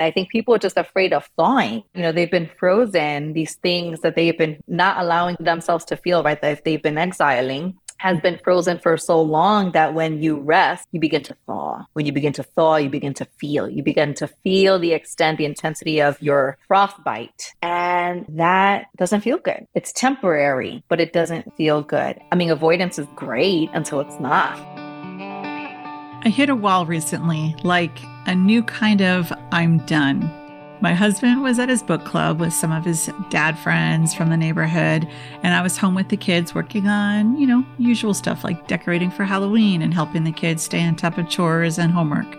I think people are just afraid of thawing. You know, they've been frozen, these things that they've been not allowing themselves to feel, right? That they've been exiling has been frozen for so long that when you rest, you begin to thaw. When you begin to thaw, you begin to feel. You begin to feel the extent, the intensity of your frostbite. And that doesn't feel good. It's temporary, but it doesn't feel good. I mean, avoidance is great until it's not. I hit a wall recently, like a new kind of I'm done my husband was at his book club with some of his dad friends from the neighborhood, and I was home with the kids working on, you know, usual stuff like decorating for Halloween and helping the kids stay on top of chores and homework.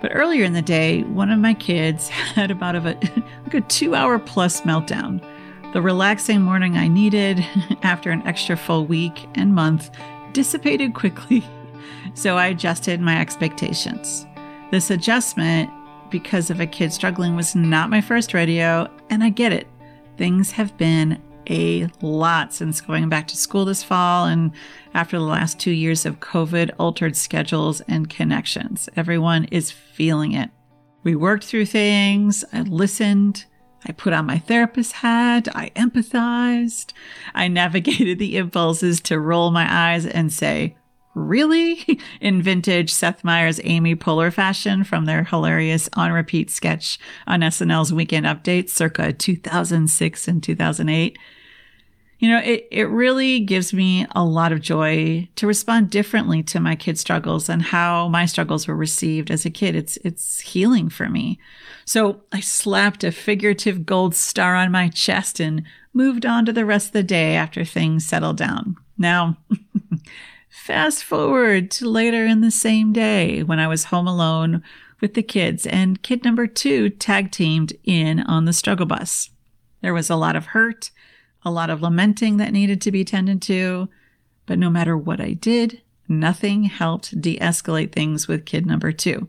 But earlier in the day, one of my kids had about a, like a two hour plus meltdown. The relaxing morning I needed after an extra full week and month dissipated quickly, so I adjusted my expectations. This adjustment because of a kid struggling was not my first rodeo, and I get it. Things have been a lot since going back to school this fall and after the last two years of COVID altered schedules and connections. Everyone is feeling it. We worked through things, I listened, I put on my therapist hat, I empathized, I navigated the impulses to roll my eyes and say, really in vintage Seth Meyers Amy Poehler fashion from their hilarious on repeat sketch on SNL's Weekend Update circa 2006 and 2008. You know, it, it really gives me a lot of joy to respond differently to my kids' struggles and how my struggles were received as a kid. It's it's healing for me. So I slapped a figurative gold star on my chest and moved on to the rest of the day after things settled down. Now Fast forward to later in the same day when I was home alone with the kids, and kid number two tag teamed in on the struggle bus. There was a lot of hurt, a lot of lamenting that needed to be tended to, but no matter what I did, nothing helped de escalate things with kid number two.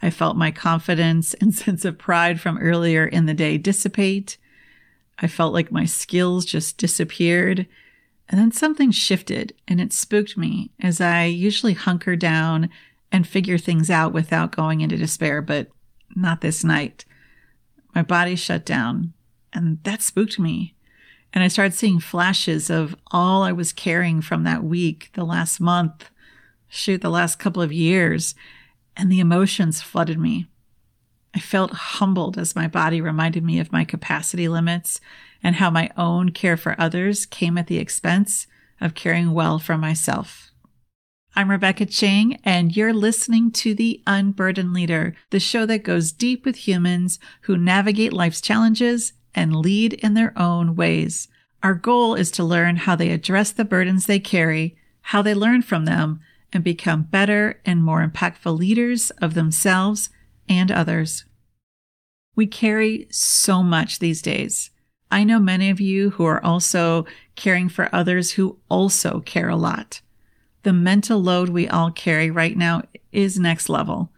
I felt my confidence and sense of pride from earlier in the day dissipate. I felt like my skills just disappeared and then something shifted and it spooked me as I usually hunker down and figure things out without going into despair, but not this night. My body shut down and that spooked me. And I started seeing flashes of all I was carrying from that week, the last month, shoot, the last couple of years, and the emotions flooded me. I felt humbled as my body reminded me of my capacity limits and how my own care for others came at the expense of caring well for myself. I'm Rebecca Ching, and you're listening to The Unburdened Leader, the show that goes deep with humans who navigate life's challenges and lead in their own ways. Our goal is to learn how they address the burdens they carry, how they learn from them, and become better and more impactful leaders of themselves and others. We carry so much these days. I know many of you who are also caring for others who also care a lot. The mental load we all carry right now is next level.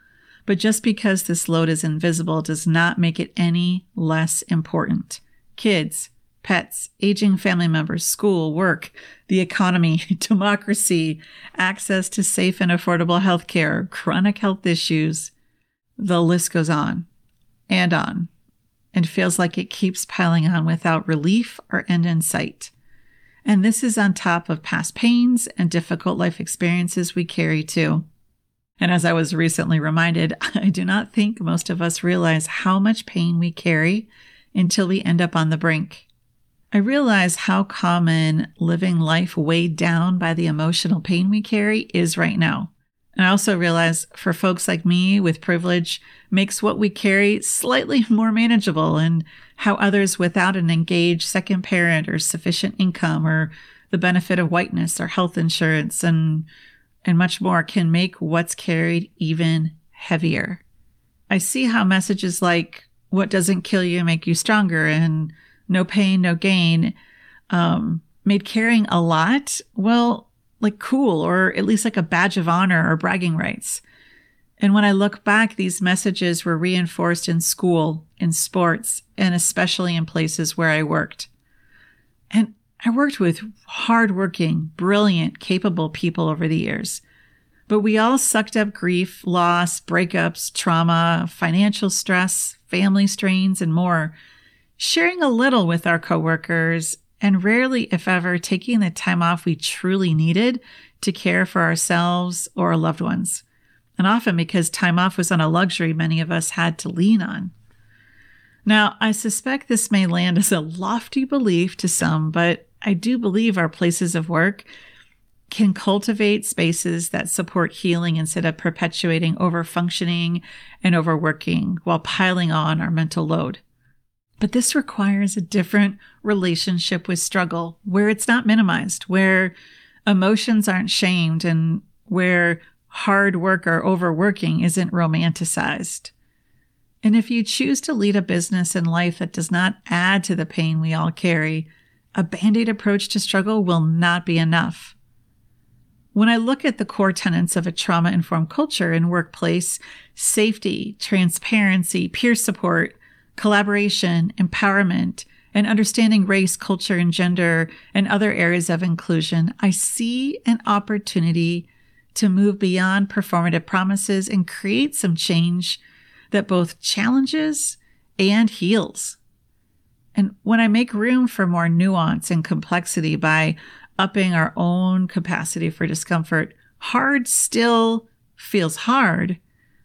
But just because this load is invisible does not make it any less important. Kids, pets, aging family members, school, work, the economy, democracy, access to safe and affordable health care, chronic health issues. The list goes on and on and feels like it keeps piling on without relief or end in sight. And this is on top of past pains and difficult life experiences we carry too. And as I was recently reminded, I do not think most of us realize how much pain we carry until we end up on the brink. I realize how common living life weighed down by the emotional pain we carry is right now. And I also realize for folks like me with privilege makes what we carry slightly more manageable and how others without an engaged second parent or sufficient income or the benefit of whiteness or health insurance and and much more can make what's carried even heavier. I see how messages like what doesn't kill you make you stronger and no pain, no gain um, made carrying a lot, well, like cool or at least like a badge of honor or bragging rights. And when I look back, these messages were reinforced in school, in sports, and especially in places where I worked. And I worked with hardworking, brilliant, capable people over the years. But we all sucked up grief, loss, breakups, trauma, financial stress, family strains, and more, sharing a little with our coworkers and rarely, if ever, taking the time off we truly needed to care for ourselves or our loved ones. And often because time off was on a luxury many of us had to lean on. Now, I suspect this may land as a lofty belief to some, but I do believe our places of work can cultivate spaces that support healing instead of perpetuating overfunctioning and overworking while piling on our mental load. But this requires a different relationship with struggle where it's not minimized, where emotions aren't shamed, and where hard work or overworking isn't romanticized. And if you choose to lead a business and life that does not add to the pain we all carry, a band aid approach to struggle will not be enough. When I look at the core tenets of a trauma informed culture in workplace, safety, transparency, peer support, collaboration, empowerment, and understanding race, culture, and gender and other areas of inclusion, I see an opportunity to move beyond performative promises and create some change that both challenges and heals. And when I make room for more nuance and complexity by upping our own capacity for discomfort, hard still feels hard,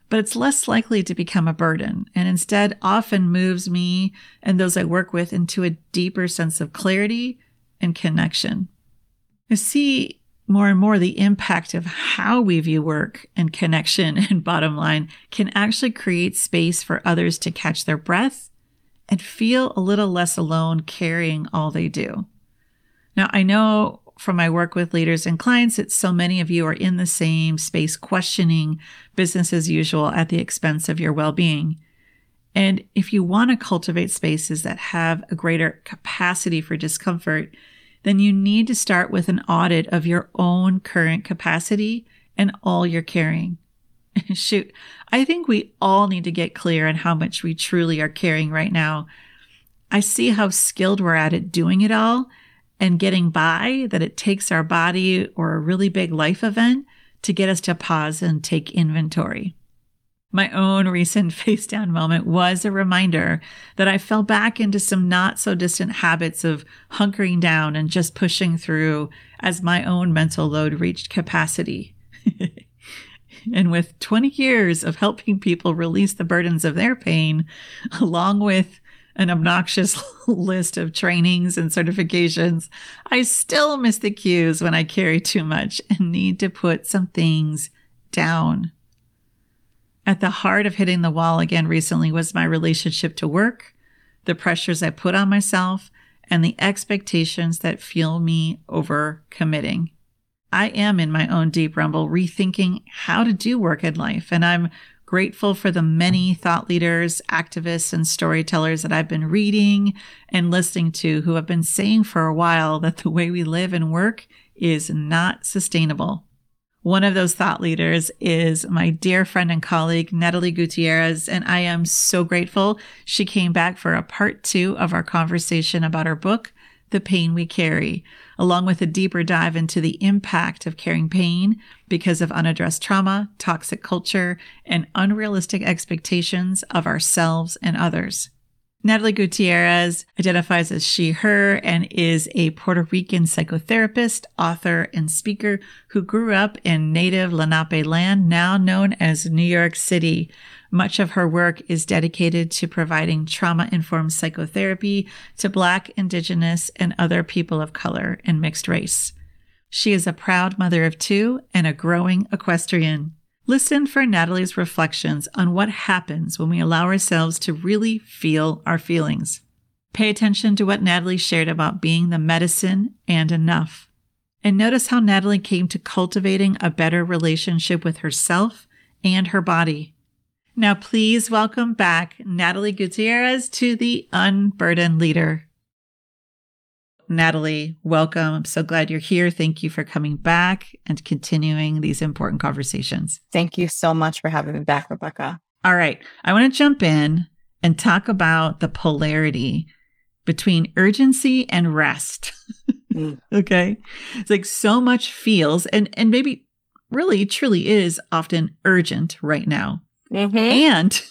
but it's less likely to become a burden and instead often moves me and those I work with into a deeper sense of clarity and connection. I see more and more the impact of how we view work and connection and bottom line can actually create space for others to catch their breath and feel a little less alone carrying all they do. Now, I know from my work with leaders and clients that so many of you are in the same space questioning business as usual at the expense of your well being. And if you want to cultivate spaces that have a greater capacity for discomfort, then you need to start with an audit of your own current capacity and all you're carrying. Shoot, I think we all need to get clear on how much we truly are carrying right now. I see how skilled we're at at doing it all and getting by that it takes our body or a really big life event to get us to pause and take inventory. My own recent face down moment was a reminder that I fell back into some not so distant habits of hunkering down and just pushing through as my own mental load reached capacity. and with 20 years of helping people release the burdens of their pain, along with an obnoxious list of trainings and certifications, I still miss the cues when I carry too much and need to put some things down. At the heart of hitting the wall again recently was my relationship to work, the pressures I put on myself, and the expectations that fuel me over committing. I am in my own deep rumble rethinking how to do work in life, and I'm grateful for the many thought leaders, activists, and storytellers that I've been reading and listening to who have been saying for a while that the way we live and work is not sustainable. One of those thought leaders is my dear friend and colleague, Natalie Gutierrez, and I am so grateful she came back for a part two of our conversation about her book, The Pain We Carry, along with a deeper dive into the impact of carrying pain because of unaddressed trauma, toxic culture, and unrealistic expectations of ourselves and others. Natalie Gutierrez identifies as she, her, and is a Puerto Rican psychotherapist, author, and speaker who grew up in native Lenape land, now known as New York City. Much of her work is dedicated to providing trauma informed psychotherapy to Black, Indigenous, and other people of color and mixed race. She is a proud mother of two and a growing equestrian. Listen for Natalie's reflections on what happens when we allow ourselves to really feel our feelings. Pay attention to what Natalie shared about being the medicine and enough. And notice how Natalie came to cultivating a better relationship with herself and her body. Now, please welcome back Natalie Gutierrez to the Unburdened Leader. Natalie, welcome. I'm so glad you're here. Thank you for coming back and continuing these important conversations. Thank you so much for having me back, Rebecca. All right. I want to jump in and talk about the polarity between urgency and rest. mm. Okay. It's like so much feels and and maybe really truly is often urgent right now. Mm-hmm. And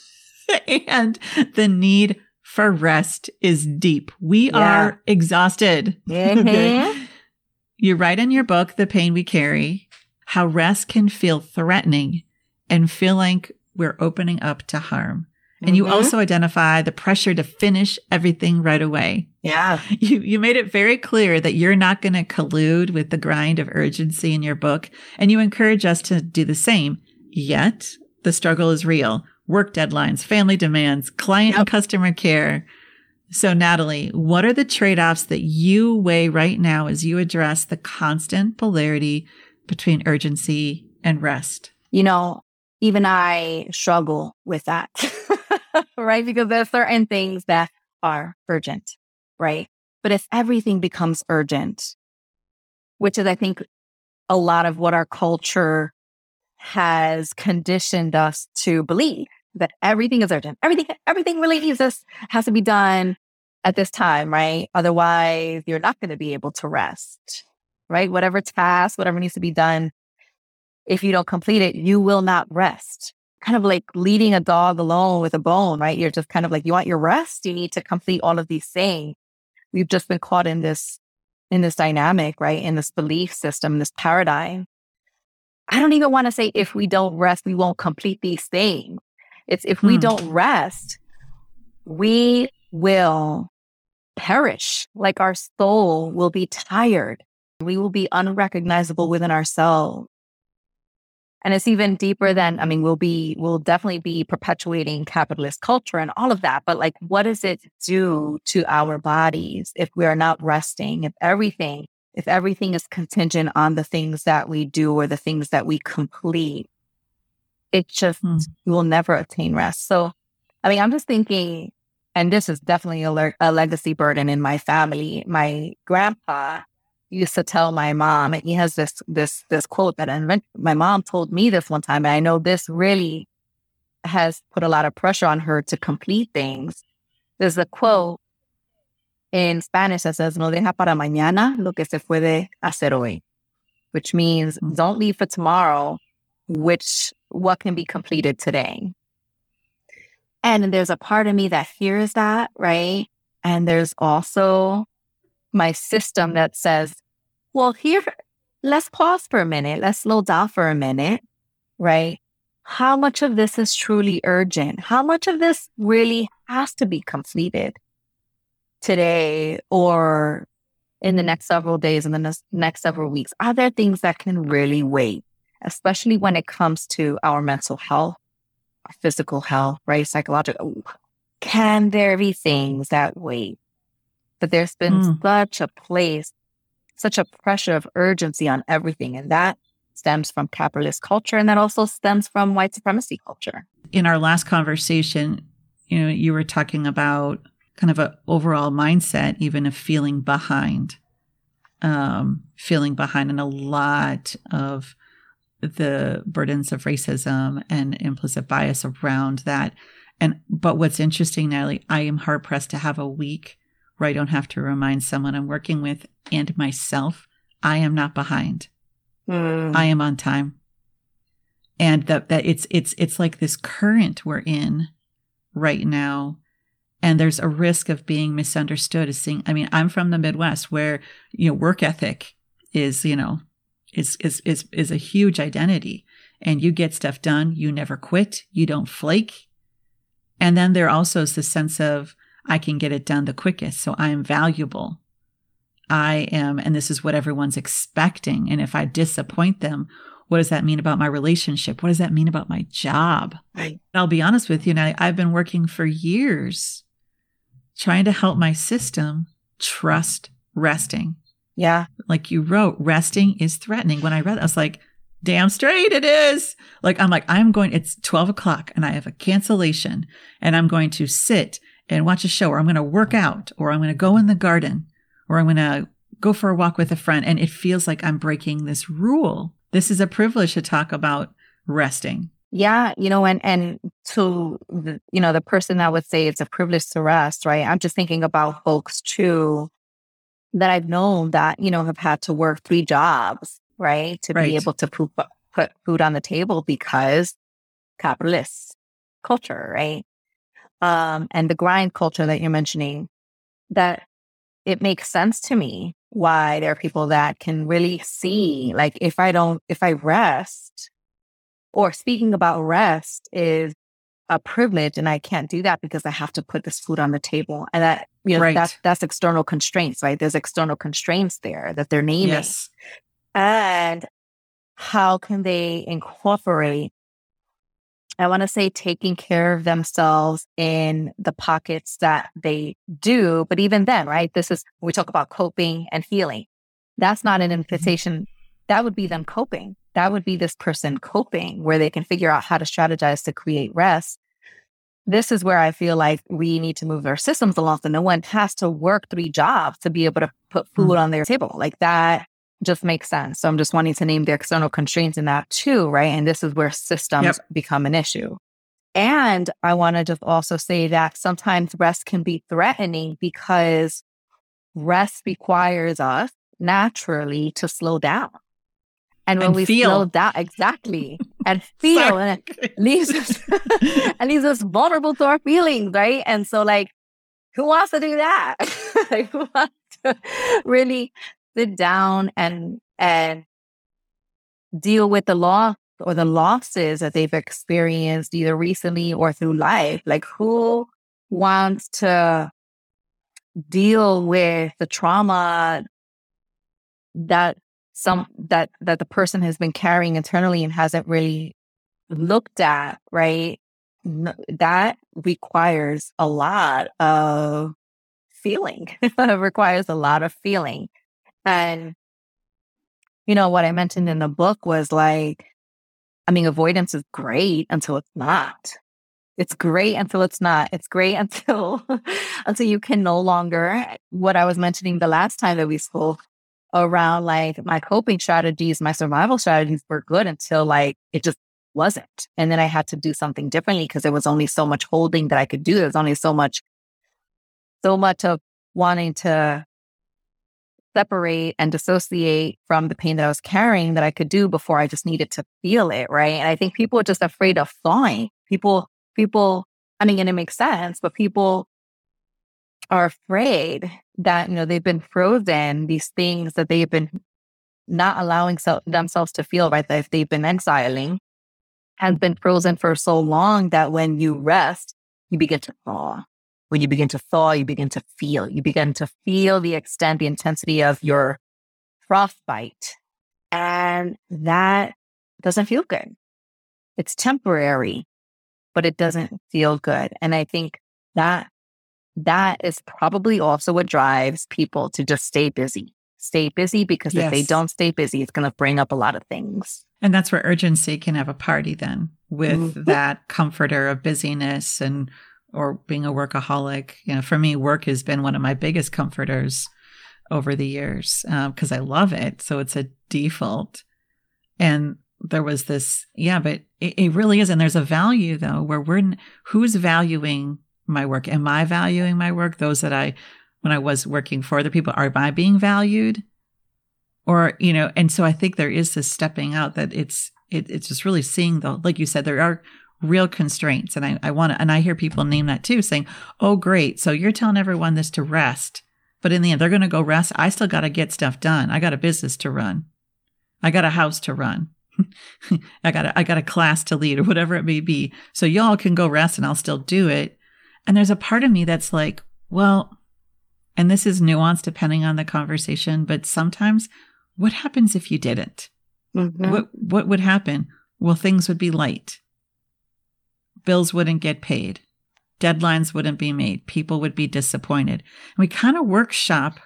and the need for rest is deep. We Yeah. are exhausted. Mhm. You write in your book, The Pain We Carry, how rest can feel threatening and feel like we're opening up to harm. And you Mhm. also identify the pressure to finish everything right away. yeah. You, you made it very clear that you're not going to collude with the grind of urgency in your book, and you encourage us to do the same. Yet, the struggle is real work deadlines, family demands, client and customer care. So, Natalie, what are the trade offs that you weigh right now as you address the constant polarity between urgency and rest? you know, even I struggle with that, right? Because there's certain things that are urgent, right? But if everything becomes urgent, which is, I think, a lot of what our culture has conditioned us to believe that everything is urgent. Everything, everything really needs this has to be done at this time, right? Otherwise, you're not going to be able to rest, right? Whatever task, whatever needs to be done if you don't complete it, you will not rest. Kind of like leading a dog alone with a bone, right? You're just kind of like, you want your rest, you need to complete all of these things. We've just been caught in this, in this dynamic, right? In this belief system, this paradigm. I don't even want to say if we don't rest, we won't complete these things. It's if we Hmm. don't rest, we will perish. Like our soul will be tired. We will be unrecognizable within ourselves. And it's even deeper than, I mean, we'll be, we'll definitely be perpetuating capitalist culture and all of that. But like, what does it do to our bodies if we are not resting? If everything, if everything is contingent on the things that we do or the things that we complete, it just, Hmm. we will never attain rest. So, I mean, I'm just thinking, and this is definitely a, le- a legacy burden in my family. My grandpa used to tell my mom, and he has this this this quote that invent- my mom told me this one time, and I know this really has put a lot of pressure on her to complete things. There's a quote in Spanish that says, "No deja para mañana lo que se puede hacer hoy," which means Mm. don't leave for tomorrow, which what can be completed today. And there's a part of me that hears that, right? And there's also my system that says, well, here, let's pause for a minute. Let's slow down for a minute, right? How much of this is truly urgent? How much of this really has to be completed today or in the next several days, in the next- next several weeks? Are there things that can really wait, especially when it comes to our mental health, our physical health, right? Psychological. Can there be things that wait? But there's been Mm. such a place, such a pressure of urgency on everything. And that stems from capitalist culture. And that also stems from white supremacy culture. in our last conversation, you know, you were talking about kind of an overall mindset, even of feeling behind, um, feeling behind in a lot of the burdens of racism and implicit bias around that. And but what's interesting, Natalie, I am hard pressed to have a week where I don't have to remind someone I'm working with and myself I am not behind. I am on time. And that that it's it's it's like this current we're in right now. And there's a risk of being misunderstood as seeing I mean, I'm from the Midwest where, you know, work ethic is, you know, is is is is a huge identity. And you get stuff done, you never quit, you don't flake. And then there also is the sense of I can get it done the quickest, so I am valuable. I am, and this is what everyone's expecting. And if I disappoint them, what does that mean about my relationship? What does that mean about my job? Right. I'll be honest with you, now I've been working for years trying to help my system trust resting. Yeah. Like you wrote, resting is threatening. When I read it, I was like, damn straight it is. Like, I'm like, I'm going, it's 12 o'clock and I have a cancellation and I'm going to sit and watch a show or I'm going to work out or I'm going to go in the garden or I'm going to go for a walk with a friend. And it feels like I'm breaking this rule. This is a privilege to talk about resting. Yeah, you know, and and to the, you know the person that would say it's a privilege to rest, right? I'm just thinking about folks too that I've known that you know have had to work three jobs, right, to Right. be able to pro- put food on the table because capitalist culture, right? Um, and the grind culture that you're mentioning, that it makes sense to me why there are people that can really see, like, if I don't, if I rest, or speaking about rest is a privilege and I can't do that because I have to put this food on the table. And that, you know, Right. that's, that's external constraints, right? There's external constraints there that they're naming. Yes. And how can they incorporate, I want to say, taking care of themselves in the pockets that they do. But even then, right? This is, we talk about coping and healing. That's not an mm-hmm. invitation. That would be them coping. That would be this person coping where they can figure out how to strategize to create rest. This is where I feel like we need to move our systems along. So no one has to work three jobs to be able to put hmm. food on their table. Like that just makes sense. So I'm just wanting to name the external constraints in that too, right? And this is where systems Yep. become an issue. And I want to just also say that sometimes rest can be threatening because rest requires us naturally to slow down. And when And we feel. slow down, exactly, and feel, and it leaves us, and leaves us vulnerable to our feelings, right? And so, like, who wants to do that? like, who wants to really sit down and and deal with the loss or the losses that they've experienced either recently or through life? Like, who wants to deal with the trauma that some that that the person has been carrying internally and hasn't really looked at right? That requires a lot of feeling. It requires a lot of feeling. And you know what i mentioned in the book was like i mean avoidance is great until it's not. It's great until it's not. It's great until until you can no longer what i was mentioning the last time that we spoke around like my coping strategies my survival strategies were good until like it just wasn't and then i had to do something differently because there was only so much holding that i could do there was only so much so much of wanting to separate and dissociate from the pain that I was carrying that I could do before I just needed to feel it, right? And I think people are just afraid of flying. People, people, I mean, and it makes sense, but people are afraid that, you know, they've been frozen, these things that they've been not allowing so- themselves to feel, right? That if they've been exiling, has been frozen for so long that when you rest, you begin to thaw. When you begin to thaw, you begin to feel. You begin to feel the extent, the intensity of your frostbite. And that doesn't feel good. It's temporary, but it doesn't feel good. And I think that that is probably also what drives people to just stay busy. Stay busy because if they don't stay busy, it's going to bring up a lot of things. And that's where urgency can have a party then with Mhm. that comforter of busyness and or being a workaholic. You know, for me, work has been one of my biggest comforters over the years because I love it. So it's a default. And there was this, yeah, but it, it really is. And there's a value though, where we're who's valuing my work? Am I valuing my work? Those that I, when I was working for other people, are I being valued? Or, you know, and so I think there is this stepping out that it's, it, it's just really seeing the, like you said, there are real constraints. And I, I want to, and I hear people name that too, saying, oh, great. So you're telling everyone this to rest. But in the end, they're going to go rest. I still got to get stuff done. I got a business to run. I got a house to run. I got a, I got a class to lead or whatever it may be. So y'all can go rest and I'll still do it. And there's a part of me that's like, well, and this is nuanced depending on the conversation, but sometimes what happens if you didn't? Mhm. What what would happen? Well, things would be light. Bills wouldn't get paid. Deadlines wouldn't be made. People would be disappointed. And we kind of workshop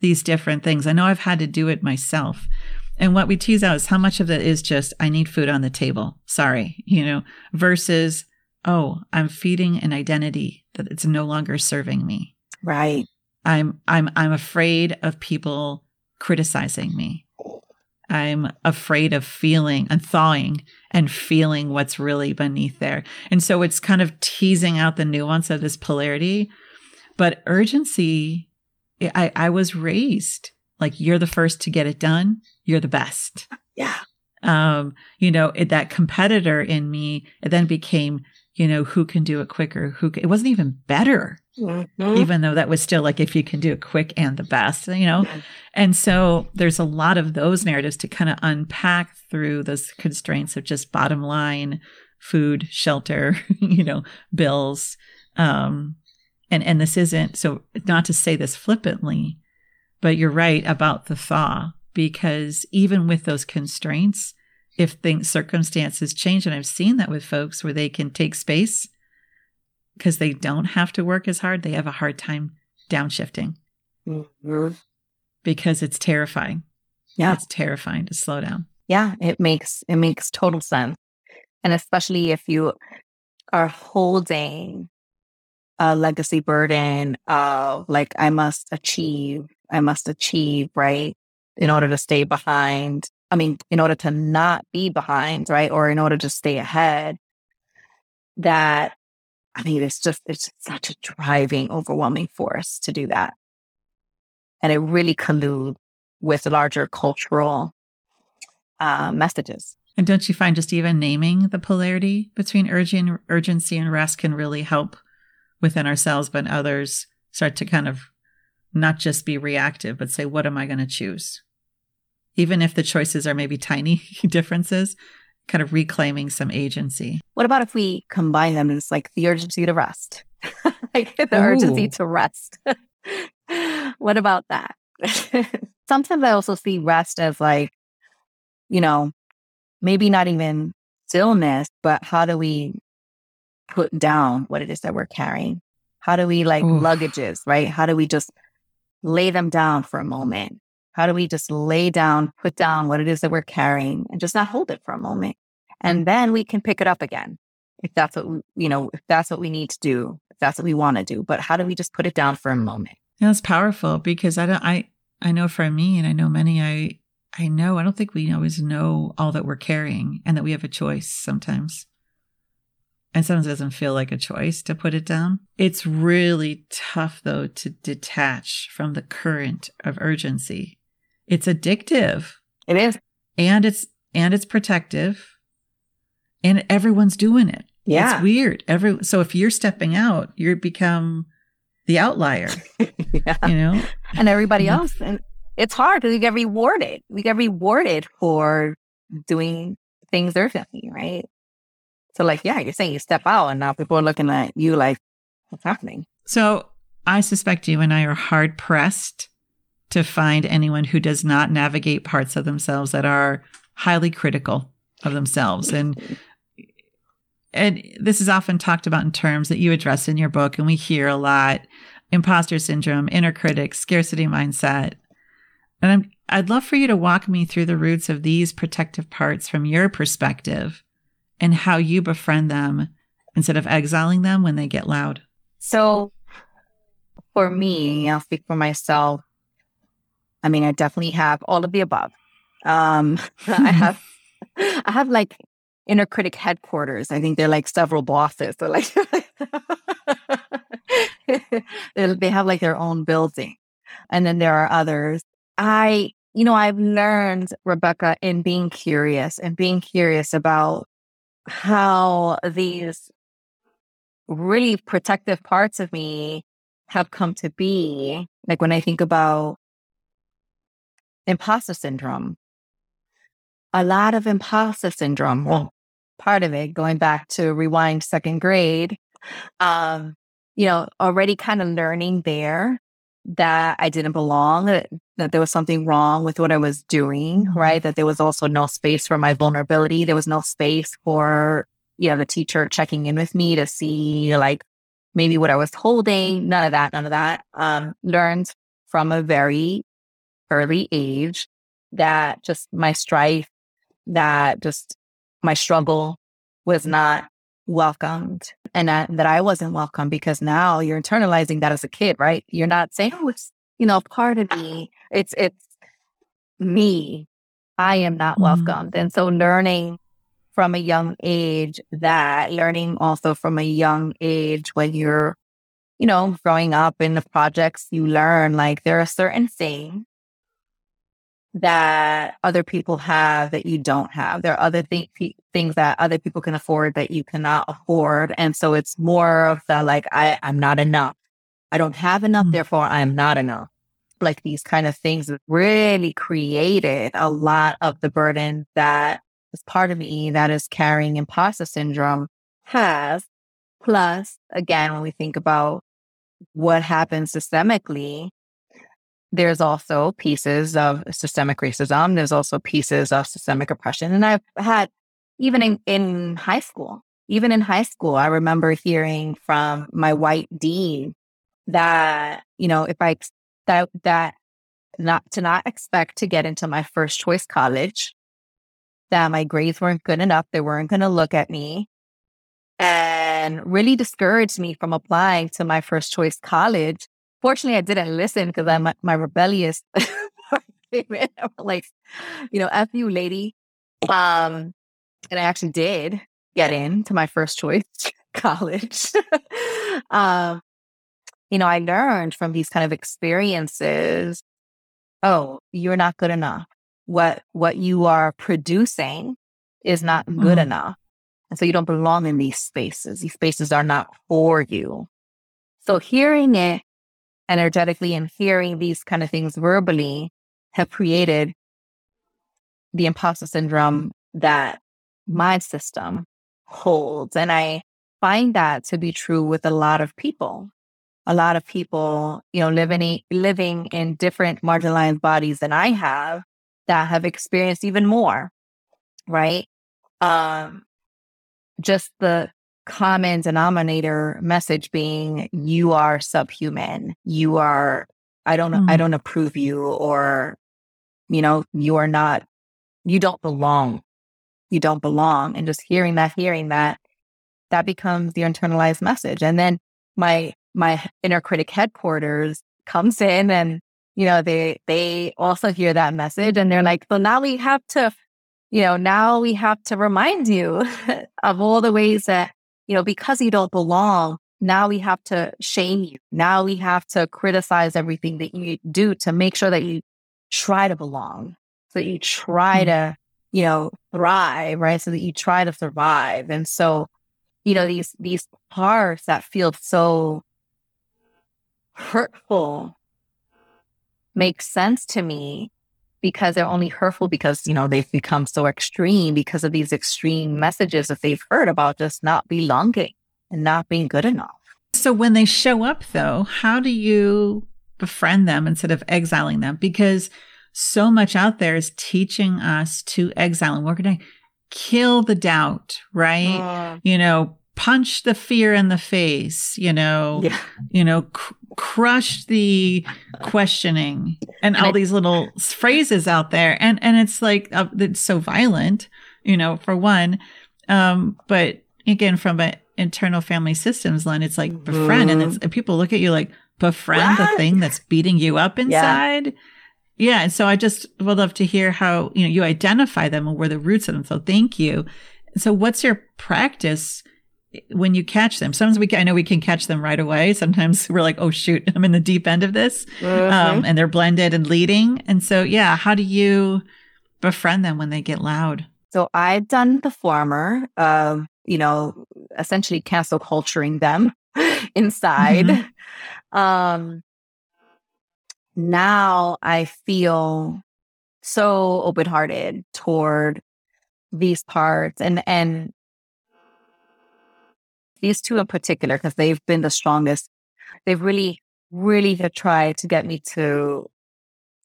these different things. I know I've had to do it myself. And what we tease out is how much of it is just, I need food on the table. Sorry, you know, versus, oh, I'm feeding an identity that it's no longer serving me. Right. I'm I'm I'm afraid of people criticizing me. I'm afraid of feeling and thawing and feeling what's really beneath there. And so it's kind of teasing out the nuance of this polarity. But urgency, I, I was raised like you're the first to get it done. You're the best. Yeah. Um, you know, it, that competitor in me, it then became, you know, who can do it quicker? Who can, it wasn't even better, mm-hmm. even though that was still like if you can do it quick and the best, you know. Mm-hmm. And so there's a lot of those narratives to kind of unpack through those constraints of just bottom line, food, shelter, you know, bills. Um, and and this isn't so not to say this flippantly, but you're right about the thaw because even with those constraints, if things circumstances change, and I've seen that with folks where they can take space because they don't have to work as hard, they have a hard time downshifting mm-hmm. because it's terrifying. Yeah, it's terrifying to slow down. Yeah, it makes it makes total sense, and especially if you are holding a legacy burden of like I must achieve, I must achieve, right? In order to stay behind. I mean, in order to not be behind, right? Or in order to stay ahead. That I mean, it's just it's such a driving, overwhelming force to do that. And it really colludes with larger cultural uh, messages. And don't you find just even naming the polarity between urgent, urgency and rest can really help within ourselves, but others start to kind of not just be reactive, but say, what am I going to choose? Even if the choices are maybe tiny differences, kind of reclaiming some agency. What about if we combine them? It's like the urgency to rest, like the Ooh. urgency to rest. what about that? Sometimes I also see rest as like, you know, maybe not even stillness, but how do we put down what it is that we're carrying? How do we like Oof. luggages, right? How do we just lay them down for a moment? How do we just lay down, put down what it is that we're carrying and just not hold it for a moment? And then we can pick it up again if that's what we, you know, if that's what we need to do, if that's what we want to do. But how do we just put it down for a moment? It's powerful because I don't, I, I know for me, and I know many, I, I know, I don't think we always know all that we're carrying and that we have a choice sometimes and sometimes it doesn't feel like a choice to put it down. It's really tough though to detach from the current of urgency. It's addictive. It is. And it's and it's protective. And everyone's doing it. Yeah. It's weird. Every so if you're stepping out, you become the outlier. yeah. You know? And everybody else. And it's hard because we get rewarded. We get rewarded for doing things urgently, right? So, like, yeah, you're saying you step out, and now people are looking at you like, what's happening? So, I suspect you and I are hard pressed to find anyone who does not navigate parts of themselves that are highly critical of themselves and and this is often talked about in terms that you address in your book and we hear a lot imposter syndrome inner critic scarcity mindset and I'm, i'd love for you to walk me through the roots of these protective parts from your perspective and how you befriend them instead of exiling them when they get loud? So, for me, I'll speak for myself. I mean, I definitely have all of the above. Um, I have, I have like inner critic headquarters. I think they're like several bosses. So like, they have like their own building, and then there are others. I, you know, I've learned Rebecca in being curious and being curious about how these really protective parts of me have come to be. Like when I think about imposter syndrome, a lot of imposter syndrome, well, part of it going back to rewind second grade, um, you know, already kind of learning there that I didn't belong, that, that there was something wrong with what I was doing, mm-hmm. right? That there was also no space for my vulnerability. There was no space for, you know, the teacher checking in with me to see like maybe what I was holding. None of that, none of that. Um, learned from a very early age that just my strife, that just my struggle was not welcomed and that, that I wasn't welcome because now you're internalizing that as a kid, right? You're not saying, oh, it's, you know, part of me. It's, it's me. I am not mm-hmm. welcomed. And so learning from a young age that learning also from a young age when you're, you know, growing up in the projects, you learn like there are certain things that other people have that you don't have. There are other th- things that other people can afford that you cannot afford. And so it's more of the like, I, I'm not enough. I don't have enough, mm-hmm. therefore I am not enough. Like these kind of things really created a lot of the burden that is part of me that is carrying imposter syndrome has. Plus, again, when we think about what happens systemically, there's also pieces of systemic racism. There's also pieces of systemic oppression. And I've had, even in, in high school, even in high school, I remember hearing from my white dean that, you know, if I, that, that not to not expect to get into my first choice college, that my grades weren't good enough. They weren't going to look at me and really discouraged me from applying to my first choice college Fortunately, I didn't listen because I'm my rebellious like, you know, F you, lady. Um, and I actually did get into my first choice college. um, you know, I learned from these kind of experiences, oh, you're not good enough. What what you are producing is not good mm. enough. And so you don't belong in these spaces. These spaces are not for you. So hearing it energetically and hearing these kind of things verbally have created the imposter syndrome that my system holds. And I find that to be true with a lot of people. A lot of people, you know, living living in different marginalized bodies than I have that have experienced even more, right? Um, just the common denominator message being you are subhuman. You are i don't mm. i don't approve you or you know you are not you don't belong. You don't belong. And just hearing that hearing that that becomes your internalized message. And then my my inner critic headquarters comes in and you know they they also hear that message and they're like well now we have to you know now we have to remind you of all the ways that you know, because you don't belong, now we have to shame you. Now we have to criticize everything that you do to make sure that you try to belong, so that you try mm-hmm. to, you know, thrive, right? So that you try to survive. And so, you know, these these parts that feel so hurtful make sense to me because they're only hurtful because, you know, they've become so extreme because of these extreme messages that they've heard about just not belonging and not being good enough. So when they show up though, how do you befriend them instead of exiling them? Because so much out there is teaching us to exile and we're going to kill the doubt, right? Uh, you know, punch the fear in the face, you know, yeah. you know, crush the questioning and, and all these little phrases out there. And, and it's like, uh, it's so violent, you know, for one. Um, but again, from an internal family systems line, it's like befriend mm-hmm. and, and people look at you like befriend what? the thing that's beating you up inside. Yeah. Yeah. And so I just would love to hear how, you know, you identify them and where the roots of them. So thank you. So what's your practice when you catch them, sometimes we I know we can catch them right away. Sometimes we're like, oh shoot, I'm in the deep end of this, mm-hmm. um, and they're blended and leading. And so, yeah, how do you befriend them when they get loud? So I've done the former, um, you know, essentially cancel culturing them inside. Mm-hmm. Um, now I feel so open hearted toward these parts and and these two in particular, because they've been the strongest, they've really, really have tried to get me to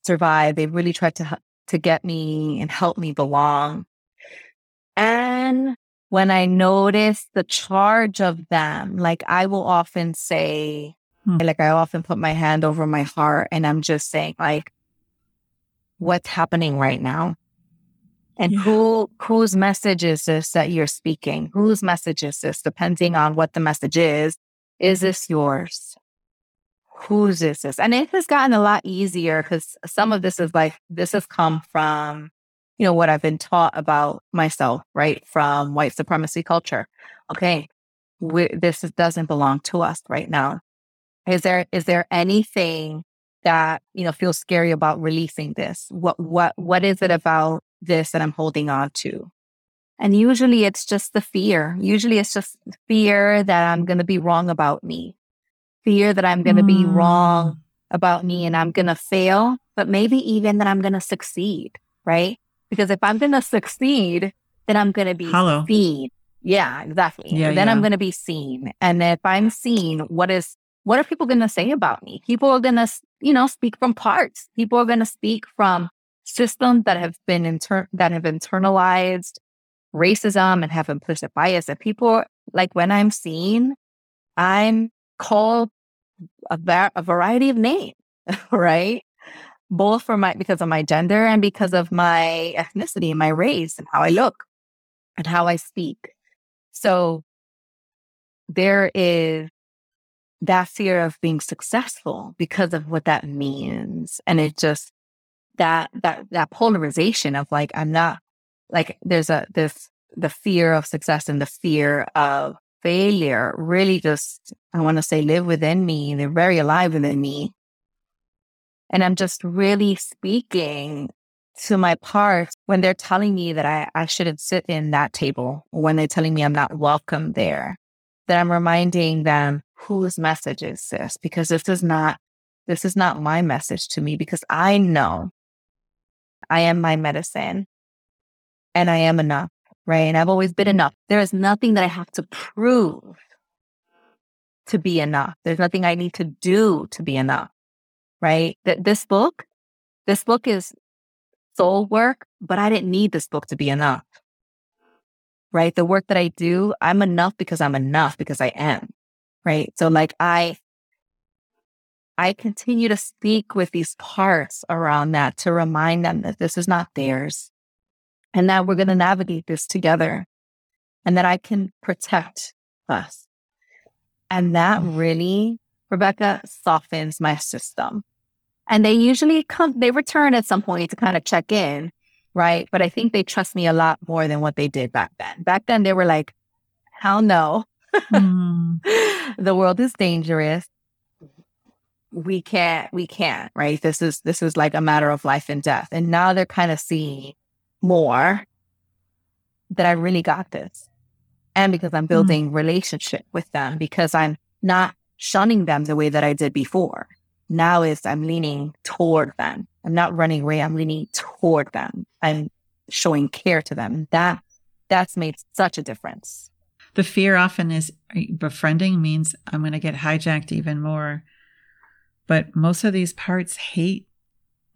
survive. They've really tried to to get me and help me belong. And when I notice the charge of them, like I will often say, hmm. like I often put my hand over my heart and I'm just saying, like, what's happening right now? And yeah. who whose message is this that you're speaking? Whose message is this? Depending on what the message is, is this yours? Whose is this? And it has gotten a lot easier because some of this is like this has come from, you know, what I've been taught about myself, right? From white supremacy culture. Okay, we, this doesn't belong to us right now. Is there is there anything that, you know, feels scary about releasing this? What, what, what is it about this that I'm holding on to? And usually it's just the fear. Usually it's just fear that I'm going to be wrong about me, fear that I'm going to mm. be wrong mm. about me and I'm going to fail, but maybe even that I'm going to succeed, right? Because if I'm going to succeed, then I'm going to be Hello. seen. Yeah, exactly. Yeah, then yeah. I'm going to be seen. And if I'm seen, what is, what are people going to say about me? People are going to, you know, speak from parts. People are going to speak from systems that have been inter- that have internalized racism and have implicit bias. And people like when I'm seen, I'm called a, va- a variety of names, right? Both for my because of my gender and because of my ethnicity, and my race, and how I look and how I speak. So there is that fear of being successful because of what that means. And it just that that that polarization of like I'm not like there's a this the fear of success and the fear of failure really just I want to say live within me. They're very alive within me. And I'm just really speaking to my parts when they're telling me that I, I shouldn't sit in that table, when they're telling me I'm not welcome there, that I'm reminding them whose message is this? Because this is not this is not my message to me because I know I am my medicine and I am enough, right? And I've always been enough. There is nothing that I have to prove to be enough. There's nothing I need to do to be enough, right? That this book, this book is soul work, but I didn't need this book to be enough. Right? The work that I do, I'm enough because I'm enough because I am. Right? So like I I continue to speak with these parts around that to remind them that this is not theirs and that we're going to navigate this together and that I can protect us. And that really, Rebecca, softens my system. And they usually come, they return at some point to kind of check in, right? But I think they trust me a lot more than what they did back then. Back then, they were like, hell no. Mm. the world is dangerous. We can't, we can't, right? This is, this is like a matter of life and death. And now they're kind of seeing more that I really got this. And because I'm mm. building mm. relationship with them, because I'm not shunning them the way that I did before now is I'm leaning toward them. I'm not running away. I'm leaning toward them. I'm showing care to them. That that's made such a difference. The fear often is befriending means I'm going to get hijacked even more. But most of these parts hate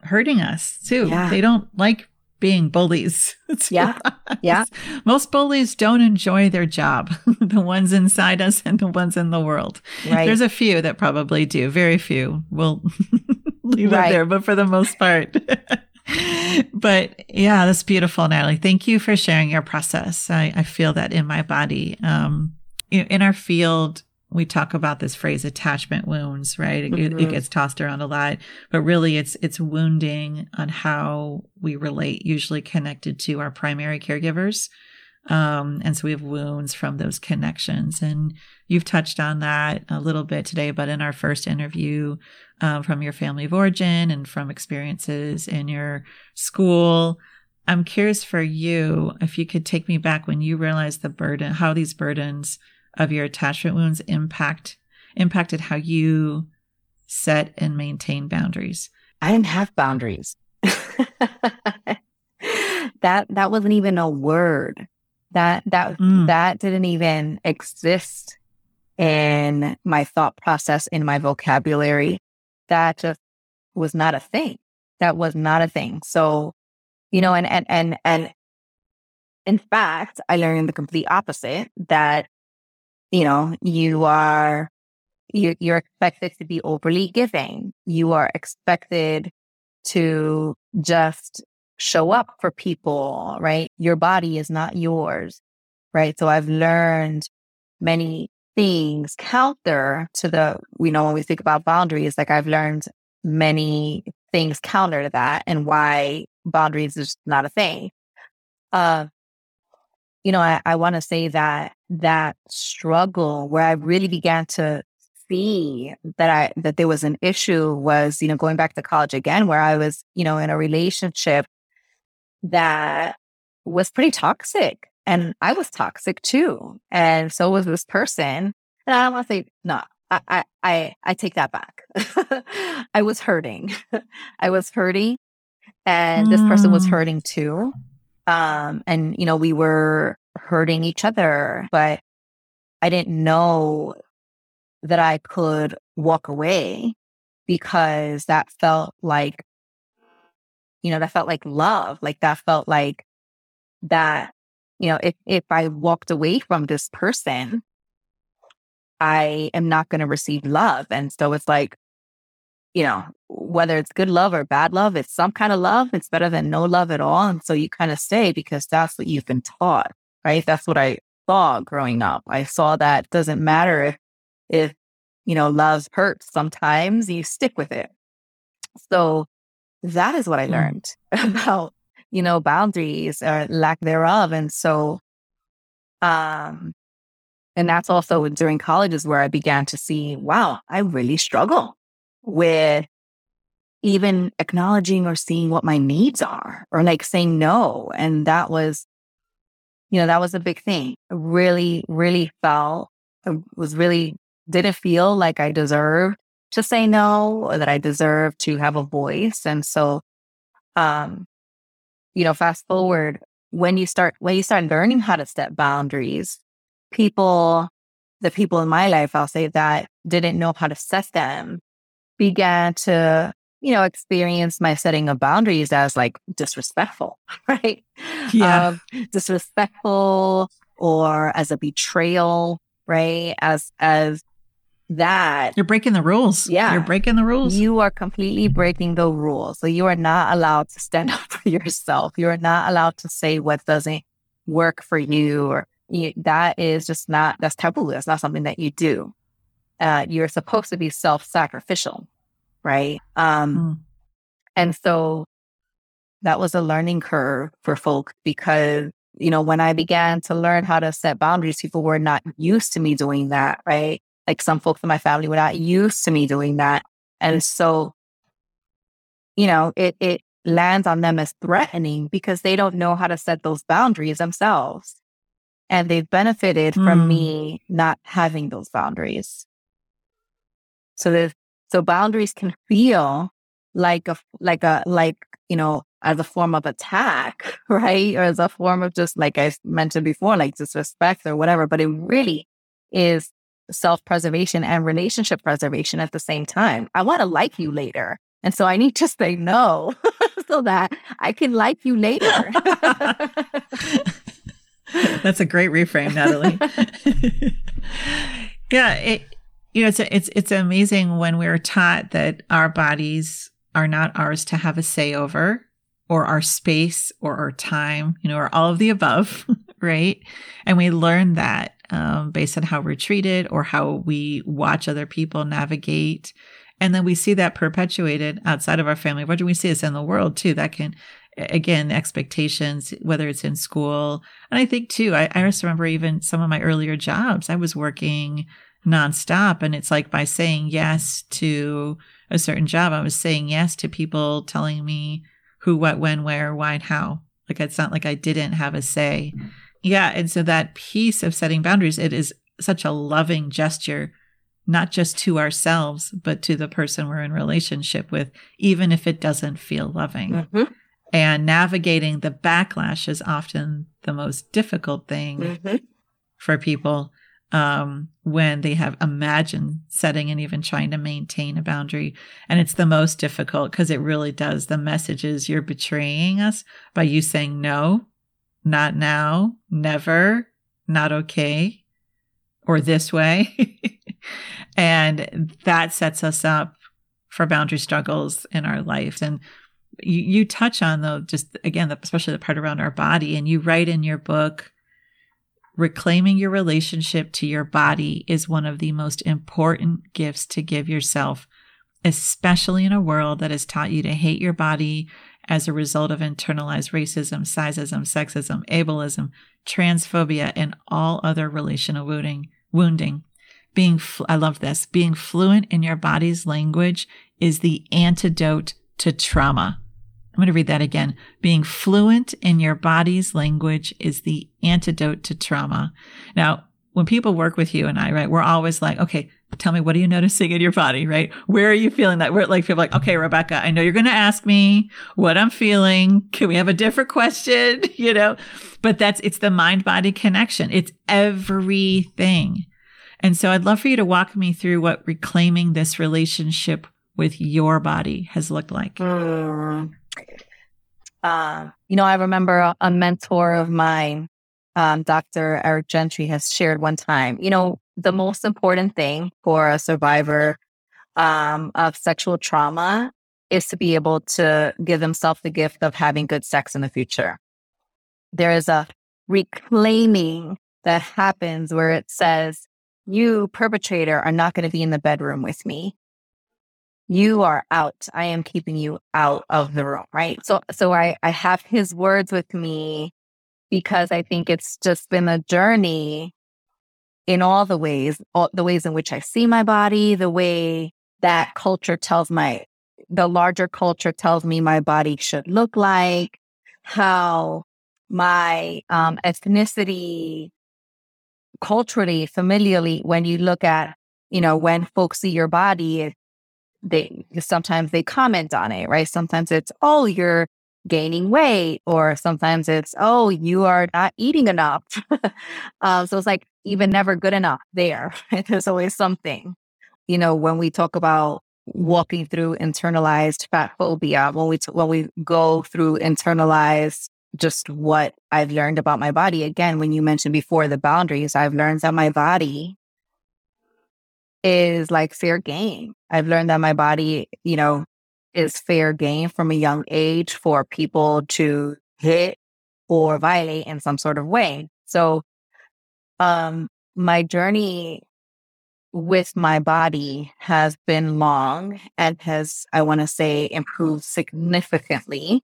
hurting us too. Yeah. They don't like being bullies. yeah. Yeah. Most bullies don't enjoy their job, the ones inside us and the ones in the world. Right. There's a few that probably do, very few. We'll leave right. it there, but for the most part. but yeah, that's beautiful, Natalie. Thank you for sharing your process. I, I feel that in my body. Um, in our field, we talk about this phrase attachment wounds right? It, mm-hmm. it, gets tossed around a lot but really it's it's wounding on how we relate usually connected to our primary caregivers. Um, and so we have wounds from those connections. And you've touched on that a little bit today but in our first interview um, from your family of origin and from experiences in your school i'm curious for you if you could take me back when you realized the burden how these burdens of your attachment wounds impact impacted how you set and maintain boundaries? I didn't have boundaries. that that wasn't even a word. That that mm. that didn't even exist in my thought process in my vocabulary. That just was not a thing. That was not a thing. So, you know, and and and and in fact, I learned the complete opposite that you know, you are you, you're expected to be overly giving. You are expected to just show up for people, right? Your body is not yours, right? So I've learned many things counter to the, you know, when we think about boundaries, like I've learned many things counter to that and why boundaries is not a thing. Uh, you know, I, I want to say that that struggle where I really began to see that I that there was an issue was, you know, going back to college again, where I was, you know, in a relationship that was pretty toxic. And I was toxic too. And so was this person. And I don't want to say, no, I, I, I, take that back. I was hurting. I was hurting and mm. this person was mm. hurting too. Um, and you know, we were hurting each other, but I didn't know that I could walk away because that felt like, you know, that felt like love. Like that felt like that, you know, if, if I walked away from this person, I am not going to receive love. And so it's like, you know, whether it's good love or bad love, it's some kind of love. It's better than no love at all. And so you kind of stay because that's what you've been taught, right? That's what I saw growing up. I saw that doesn't matter if, if, you know, love hurts sometimes, you stick with it. So that is what I mm. learned about, you know, boundaries or lack thereof. And so, um, and that's also during college is where I began to see, wow, I really struggle with even acknowledging or seeing what my needs are or like saying no. And that was, you know, that was a big thing. I really, really felt, I was really, didn't feel like I deserved to say no or that I deserved to have a voice. And so, um, you know, fast forward when you start, when you start learning how to set boundaries, people, the people in my life, I'll say that didn't know how to set them, began to, you know, experience my setting of boundaries as like disrespectful, right? Yeah. Um, disrespectful or as a betrayal, right? As, as, that you're breaking the rules. Yeah. You're breaking the rules. You are completely breaking the rules. So you are not allowed to stand up for yourself. You are not allowed to say what doesn't work for you or you, that is just not, that's taboo. That's not something that you do. Uh, you're supposed to be self sacrificial, right? Um, mm. And so that was a learning curve for folk because, you know, when I began to learn how to set boundaries, people were not used to me doing that, right? Like some folks in my family were not used to me doing that. And so, you know, it, it lands on them as threatening because they don't know how to set those boundaries themselves and they've benefited mm. from hmm. me not having those boundaries. So the so boundaries can feel like a like a like you know as a form of attack, right? Or as a form of just like I mentioned before, like disrespect or whatever. But it really is self preservation and relationship preservation at the same time. I want to like you later. And so I need to say no so that I can like you later. That's a great reframe, Natalie. yeah, it you know it's it's it's amazing when we're taught that our bodies are not ours to have a say over or our space or our time, you know, or all of the above, right? And we learn that um, based on how we're treated or how we watch other people navigate. And then we see that perpetuated outside of our family. What do we see this in the world too? That can again, expectations, whether it's in school. And I think too, I, I just remember even some of my earlier jobs, I was working nonstop. And it's like by saying yes to a certain job, I was saying yes to people telling me who, what, when, where, why, and how. Like it's not like I didn't have a say. Yeah. And so that piece of setting boundaries, it is such a loving gesture, not just to ourselves, but to the person we're in relationship with, even if it doesn't feel loving. Mm-hmm. And navigating the backlash is often the most difficult thing mm-hmm. for people um, when they have imagined setting and even trying to maintain a boundary. And it's the most difficult because it really does. The message is you're betraying us by you saying no, not now, never, not okay, or this way. and that sets us up for boundary struggles in our life. And you, you touch on though, just again, especially the part around our body, and you write in your book, reclaiming your relationship to your body is one of the most important gifts to give yourself, especially in a world that has taught you to hate your body as a result of internalized racism, sizeism, sexism, ableism, transphobia, and all other relational wounding. Wounding. being, fl- I love this, being fluent in your body's language is the antidote to trauma. I'm going to read that again. Being fluent in your body's language is the antidote to trauma. Now, when people work with you and I, right, we're always like, okay, tell me, what are you noticing in your body, right? Where are you feeling that? We're like, people like, okay, Rebecca, I know you're going to ask me what I'm feeling. Can we have a different question? You know, but that's, it's the mind body connection. It's everything. And so I'd love for you to walk me through what reclaiming this relationship with your body has looked like. Mm. Uh, you know, I remember a, a mentor of mine, um, Dr. Eric Gentry, has shared one time, you know, the most important thing for a survivor um, of sexual trauma is to be able to give themselves the gift of having good sex in the future. There is a reclaiming that happens where it says, you perpetrator are not going to be in the bedroom with me. You are out. I am keeping you out of the room. Right. So, so I, I have his words with me because I think it's just been a journey in all the ways, all the ways in which I see my body, the way that culture tells my, the larger culture tells me my body should look like, how my um, ethnicity, culturally, familiarly, when you look at, you know, when folks see your body, they sometimes they comment on it, right? Sometimes it's, oh, you're gaining weight, or sometimes it's, oh, you are not eating enough. um, so it's like even never good enough there. There's always something. You know, when we talk about walking through internalized fat phobia, when we t- when we go through internalized just what I've learned about my body. Again, when you mentioned before the boundaries, I've learned that my body is like fair game. I've learned that my body, you know, is fair game from a young age for people to hit or violate in some sort of way. So, um, my journey with my body has been long and has, I want to say, improved significantly.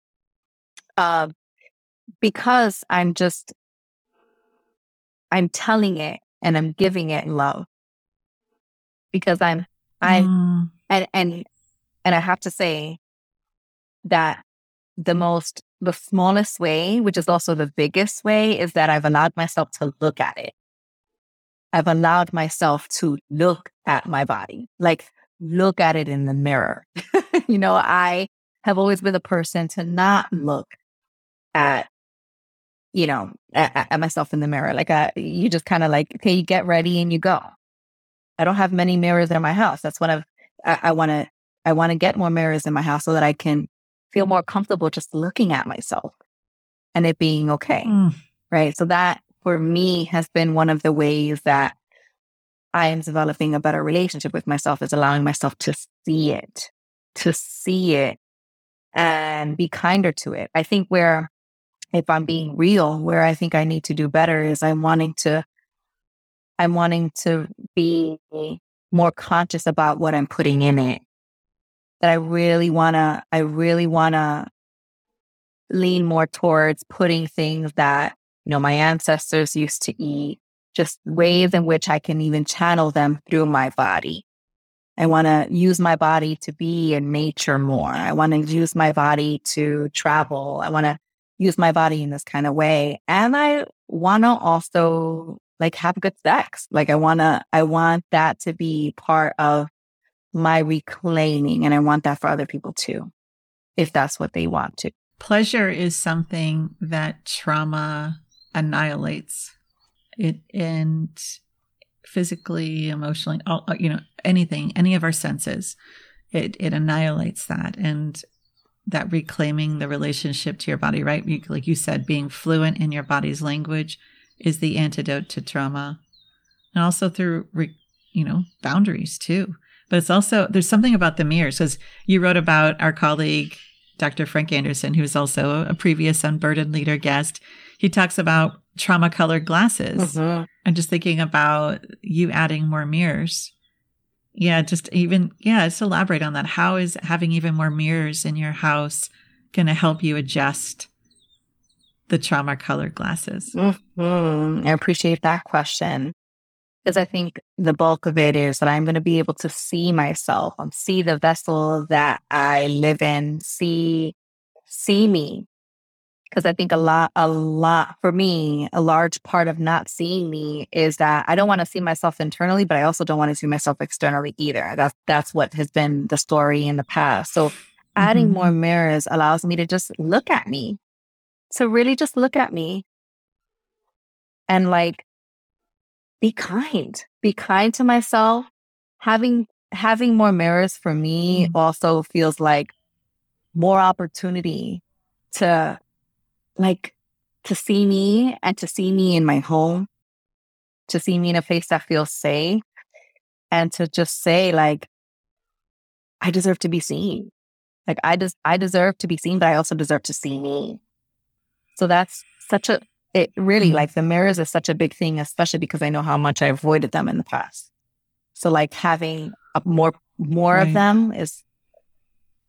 Uh, because I'm just, I'm telling it and I'm giving it love because I'm, I, mm. and, and, and I have to say that the most, the smallest way, which is also the biggest way, is that I've allowed myself to look at it. I've allowed myself to look at my body, like look at it in the mirror. you know, I have always been the person to not look at you know, at, at myself in the mirror. Like, I, you just kind of like, okay, you get ready and you go. I don't have many mirrors in my house. That's one of, I want to, I want to get more mirrors in my house so that I can feel more comfortable just looking at myself and it being okay. Mm. Right. So that for me has been one of the ways that I am developing a better relationship with myself is allowing myself to see it, to see it and be kinder to it. I think where if I'm being real, where I think I need to do better is I'm wanting to, I'm wanting to be more conscious about what I'm putting in it. That I really wanna, I really wanna lean more towards putting things that, you know, my ancestors used to eat, just ways in which I can even channel them through my body. I want to use my body to be in nature more. I want to use my body to travel. I want to use my body in this kind of way. And I want to also like have good sex. Like I want to, I want that to be part of my reclaiming. And I want that for other people too, if that's what they want to. Pleasure is something that trauma annihilates it and physically, emotionally, all, uh, you know, anything, any of our senses, it, it annihilates that. And that reclaiming the relationship to your body, right? Like you said, being fluent in your body's language is the antidote to trauma. And also through, re, you know, boundaries too. But it's also, there's something about the mirrors because you wrote about our colleague, Dr. Frank Anderson, who's also a previous Unburdened Leader guest. He talks about trauma colored glasses. Mm-hmm. I'm just thinking about you adding more mirrors yeah, just even, yeah, just elaborate on that. How is having even more mirrors in your house going to help you adjust the trauma colored glasses? Mm-hmm. I appreciate that question. because I think the bulk of it is that I'm going to be able to see myself, um, see the vessel that I live in, see see me. Because I think a lot, a lot for me, a large part of not seeing me is that I don't want to see myself internally, but I also don't want to see myself externally either. That's that's what has been the story in the past. So adding mm-hmm. more mirrors allows me to just look at me, to really just look at me, and like be kind. Be kind to myself. Having having more mirrors for me mm-hmm. also feels like more opportunity to like to see me and to see me in my home, to see me in a place that feels safe, and to just say like I deserve to be seen. Like I des- I deserve to be seen, but I also deserve to see me. So that's such a it really mm-hmm. like the mirrors is such a big thing, especially because I know how much I avoided them in the past. So like having a more more right. of them is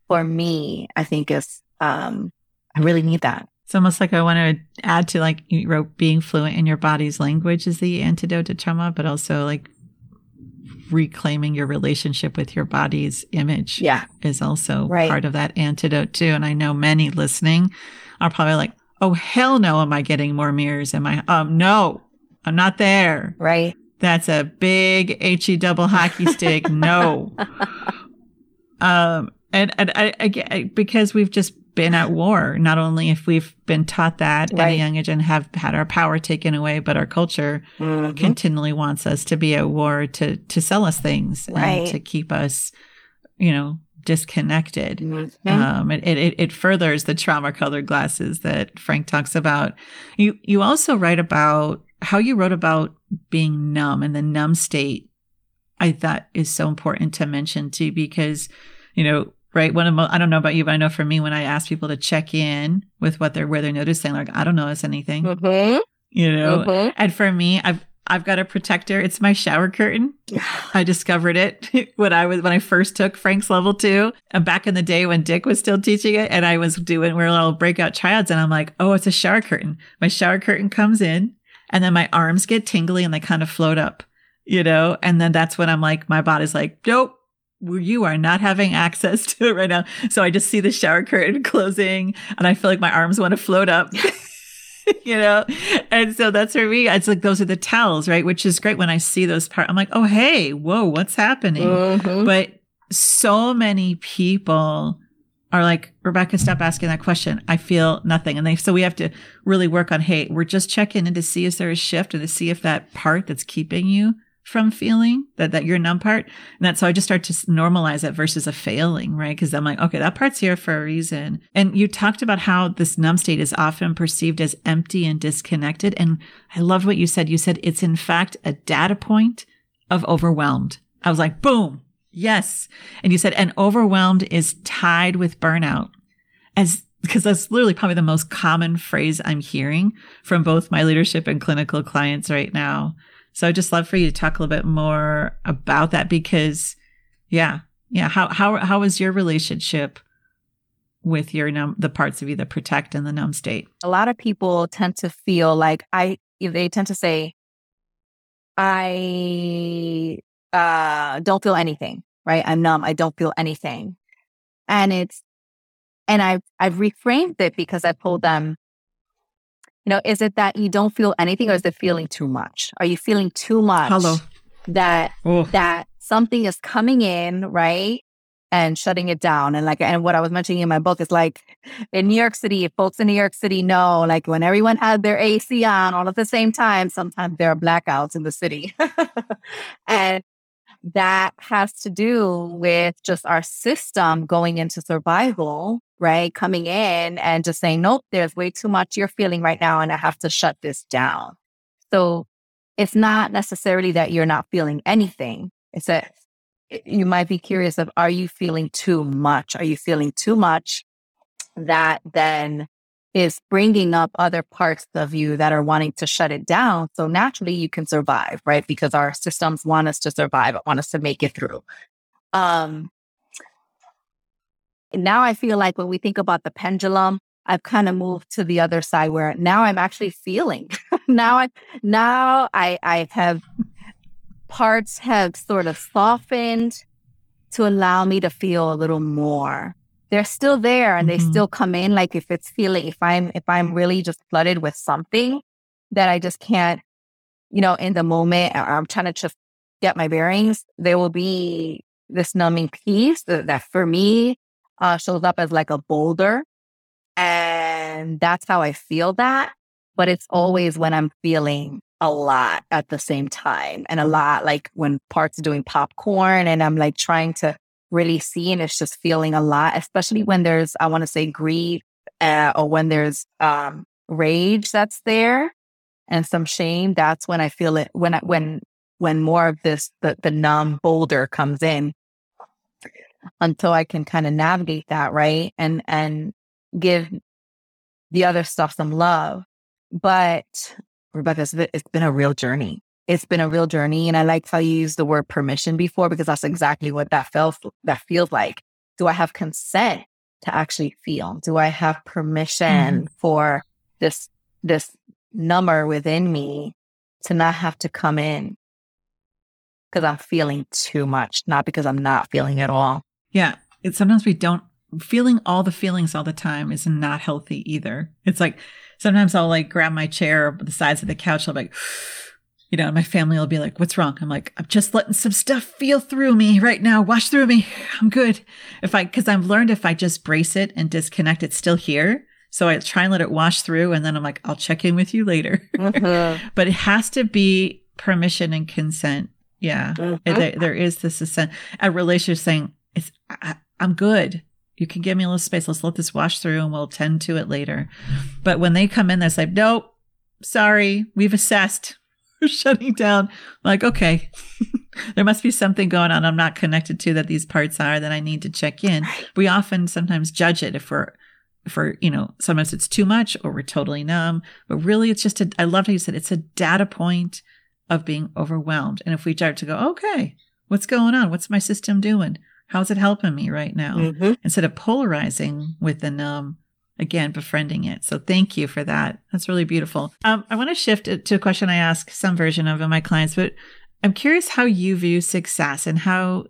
for me, I think is um I really need that. It's almost like I want to add to like you wrote being fluent in your body's language is the antidote to trauma, but also like reclaiming your relationship with your body's image yeah. is also right. part of that antidote too. And I know many listening are probably like, Oh, hell no. Am I getting more mirrors? Am I, um, no, I'm not there. Right. That's a big HE double hockey stick. no. Um, and, and I, I, because we've just been at war, not only if we've been taught that right. at a young age and have had our power taken away, but our culture mm-hmm. continually wants us to be at war to, to sell us things right. and to keep us, you know, disconnected. Mm-hmm. Um, it, it, it furthers the trauma colored glasses that Frank talks about. You, you also write about how you wrote about being numb and the numb state. I thought is so important to mention too, because, you know, right. One of my, I don't know about you, but I know for me, when I ask people to check in with what they're, where they're noticing, like, I don't notice anything, mm-hmm. you know, mm-hmm. and for me, I've, I've got a protector. It's my shower curtain. I discovered it when I was when I first took Frank's level two, and back in the day when Dick was still teaching it, and I was doing we're little breakout triads, and I'm like, oh, it's a shower curtain. My shower curtain comes in, and then my arms get tingly and they kind of float up, you know, and then that's when I'm like, my body's like, nope. You are not having access to it right now. So I just see the shower curtain closing and I feel like my arms want to float up. you know? And so that's for me. It's like those are the tells, right? Which is great when I see those parts. I'm like, oh, hey, whoa, what's happening? Mm-hmm. But so many people are like, Rebecca, stop asking that question. I feel nothing. And they, so we have to really work on, hey, we're just checking in to see is there a shift and to see if that part that's keeping you from feeling that that your numb part. And that's how i just start to normalize it versus a failing right? Because i'm like okay that part's here for a reason. And you talked about how this numb state is often perceived as empty and disconnected. And i loved what you said. You said it's in fact a data point of overwhelmed. I was like boom yes. And you said and overwhelmed is tied with burnout. As because that's literally probably the most common phrase i'm hearing from both my leadership and clinical clients right now so I'd just love for you to talk a little bit more about that because, yeah, yeah. How how how was your relationship with your numb the parts of you that protect and the numb state? A lot of people tend to feel like I they tend to say, I uh, don't feel anything. Right? I'm numb. I don't feel anything, and it's and I've I've reframed it because I told them you know, is it that you don't feel anything or is it feeling too much? Are you feeling too much Hello. that oh. that something is coming in, right? And shutting it down. And like and what I was mentioning in my book is like in New York City, folks in New York City know like when everyone had their AC on all at the same time, sometimes there are blackouts in the city. and that has to do with just our system going into survival right? Coming in and just saying, nope, there's way too much you're feeling right now, and I have to shut this down. So it's not necessarily that you're not feeling anything. It's that eh, you might be curious of, are you feeling too much? Are you feeling too much that then is bringing up other parts of you that are wanting to shut it down. So naturally you can survive, right? Because our systems want us to survive, want us to make it through. Um, now I feel like when we think about the pendulum, I've kind of moved to the other side where now I'm actually feeling. now I now I I have parts have sort of softened to allow me to feel a little more. They're still there and mm-hmm. they still come in. Like if it's feeling, if I'm, if I'm really just flooded with something that I just can't, you know, in the moment, I'm trying to just get my bearings, there will be this numbing piece that, that for me uh, shows up as like a boulder. And that's how I feel that. But it's always when I'm feeling a lot at the same time and a lot like when parts doing popcorn and I'm like trying to really see and it's just feeling a lot, especially when there's, I want to say grief uh, or when there's um, rage that's there and some shame. That's when I feel it when I, when, when more of this, the, the numb boulder comes in until I can kind of navigate that. Right. And, and give the other stuff some love. But Rebecca, it's been a real journey. It's been a real journey. And I like how you used the word permission before because that's exactly what that felt that feels like. Do I have consent to actually feel? Do I have permission mm-hmm. for this this number within me to not have to come in because I'm feeling too much, not because I'm not feeling at all. Yeah. It's sometimes we don't feeling all the feelings all the time is not healthy either. It's like sometimes I'll like grab my chair the sides of the couch. I'll be like, you know, my family will be like, what's wrong? I'm like, I'm just letting some stuff feel through me right now. Wash through me. I'm good. If I, cause I've learned if I just brace it and disconnect, it's still here. So I try and let it wash through. And then I'm like, I'll check in with you later. Mm-hmm. but it has to be permission and consent. Yeah. Mm-hmm. There, there is this assent. A relationship saying, it's, I, I'm good you can give me a little space. Let's let this wash through and we'll tend to it later. But when they come in, they're like, nope, sorry, we've assessed. We're shutting down. I'm like, okay, there must be something going on I'm not connected to that these parts are that I need to check in. We often sometimes judge it if we're, for you know, sometimes it's too much or we're totally numb. But really, it's just a, I love how you said it's a data point of being overwhelmed. And if we start to go, okay, what's going on? What's my system doing? How's it helping me right now? Mm-hmm. Instead of polarizing with the numb, again, befriending it. So thank you for that. That's really beautiful. Um, I want to shift to a question I ask some version of in my clients, but I'm curious how you view success and how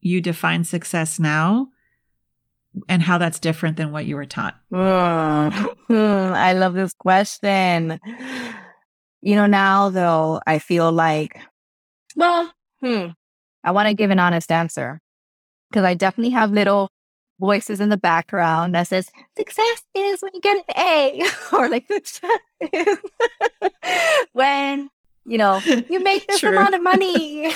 you define success now and how that's different than what you were taught. Oh, I love this question. You know, now though, I feel like, well, hmm, I want to give an honest answer because I definitely have little voices in the background that says success is when you get an A. Or like success is when you know you make this True. amount of money.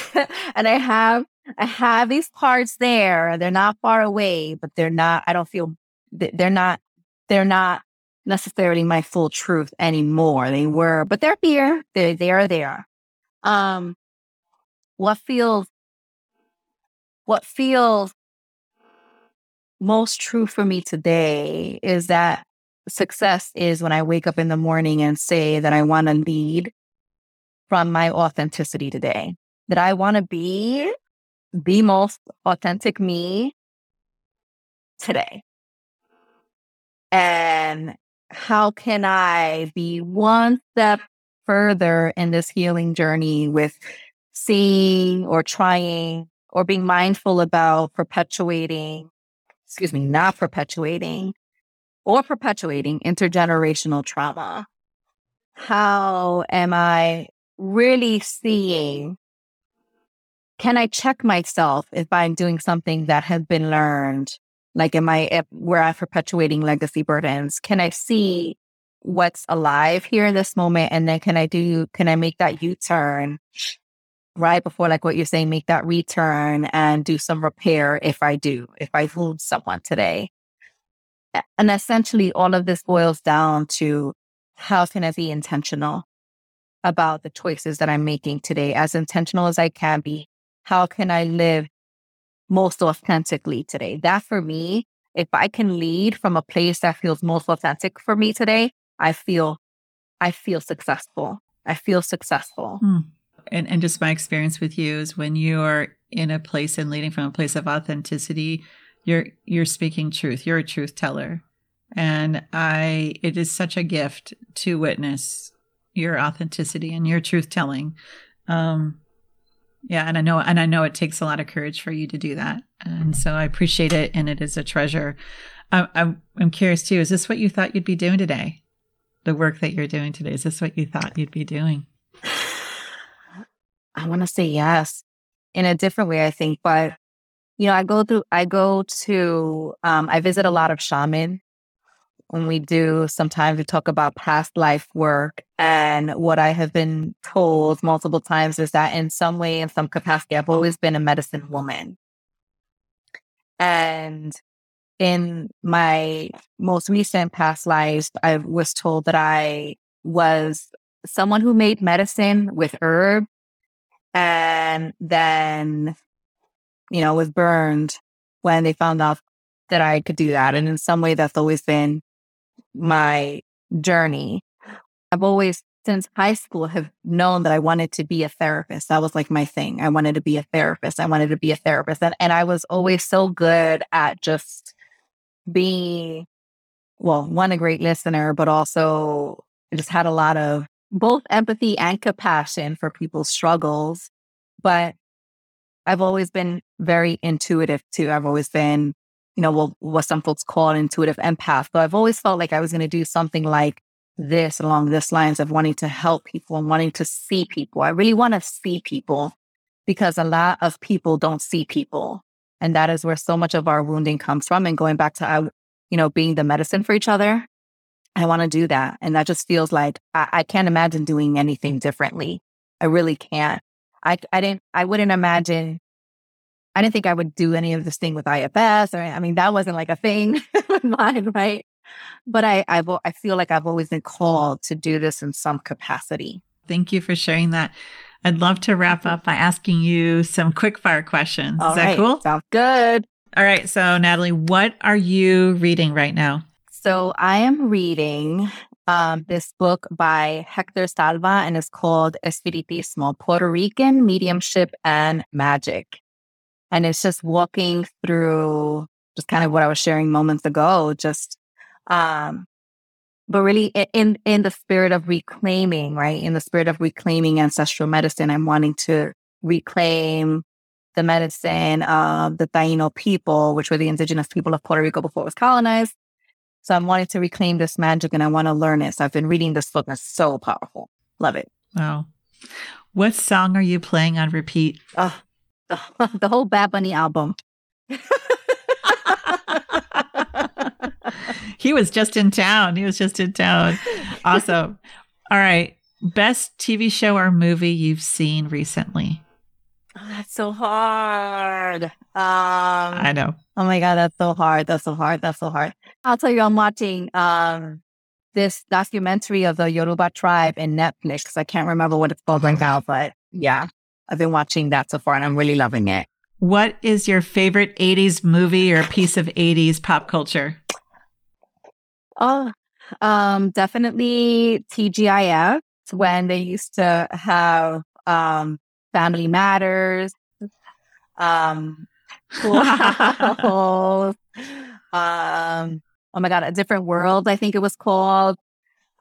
And I have I have these parts there they're not far away but they're not I don't feel they're not they're not necessarily my full truth anymore. They were but they're here. They they are there. Um what feels what feels most true for me today is that success is when I wake up in the morning and say that I want to lead from my authenticity today, that I want to be the most authentic me today. And how can I be one step further in this healing journey with seeing or trying or being mindful about perpetuating, excuse me, not perpetuating or perpetuating intergenerational trauma. How am I really seeing? Can I check myself if I'm doing something that has been learned? Like, am I, where I'm perpetuating legacy burdens? Can I see what's alive here in this moment? And then can I do, can I make that U turn right before like what you're saying make that return and do some repair if i do if i wound someone today. And essentially all of this boils down to how can i be intentional about the choices that i'm making today as intentional as i can be? How can i live most authentically today? That for me if i can lead from a place that feels most authentic for me today i feel i feel successful. I feel successful. Hmm and, and just my experience with you is when you're in a place and leading from a place of authenticity, you're you're speaking truth. You're a truth teller. And I it is such a gift to witness your authenticity and your truth telling. Um Yeah, and I know and I know it takes a lot of courage for you to do that. And so I appreciate it and it is a treasure. I, I'm I'm curious too. Is this what you thought you'd be doing today? The work that you're doing today. Is this what you thought you'd be doing? I want to say yes in a different way, I think. But, you know, I go through, I go to, um, I visit a lot of shaman when we do sometimes we talk about past life work and what i have been told multiple times is that in some way in some capacity i've always been a medicine woman and in my most recent past lives i was told that i was someone who made medicine with herb and then you know was burned when they found out that i could do that and in some way that's always been my journey, I've always, since high school, have known that I wanted to be a therapist. That was like my thing. I wanted to be a therapist. I wanted to be a therapist. And, and I was always so good at just being, well, one, a great listener, but also just had a lot of both empathy and compassion for people's struggles. But I've always been very intuitive too. I've always been you know, what, what some folks call intuitive empath. But I've always felt like I was going to do something like this along this lines of wanting to help people and wanting to see people. I really want to see people because a lot of people don't see people. And that is where so much of our wounding comes from. And going back to, uh, you know, being the medicine for each other, I want to do that. And that just feels like I, I can't imagine doing anything differently. I really can't. I, I didn't, I wouldn't imagine I didn't think I would do any of this thing with IFS or, I mean, that wasn't like a thing in mind, right? But I, I've, I feel like I've always been called to do this in some capacity. Thank you for sharing that. I'd love to wrap mm-hmm. up by asking you some quick fire questions. All Is right. that cool? Sounds good. All right. So, Natalie, what are you reading right now? So, I am reading um, this book by Hector Salva, and it's called Espiritismo Puerto Rican Mediumship and Magic. And it's just walking through just kind of what I was sharing moments ago, just, um, but really in, in the spirit of reclaiming, right? In the spirit of reclaiming ancestral medicine, I'm wanting to reclaim the medicine of the Taino people, which were the indigenous people of Puerto Rico before it was colonized. So I'm wanting to reclaim this magic and I want to learn it. So I've been reading this book it's so powerful. Love it. Wow. What song are you playing on repeat? Oh, the, the whole Bad Bunny album. he was just in town. He was just in town. Awesome. All right. Best TV show or movie you've seen recently? Oh, that's so hard. Um, I know. Oh my God, that's so hard. That's so hard. That's so hard. I'll tell you, I'm watching um, this documentary of the Yoruba tribe in Netflix. I can't remember what it's called right now, but yeah, I've been watching that so far and I'm really loving it. What is your favorite 80s movie or piece of 80s pop culture? Oh, um, definitely TGIF. When they used to have um, Family Matters. Um, um, oh my God, A Different World, I think it was called.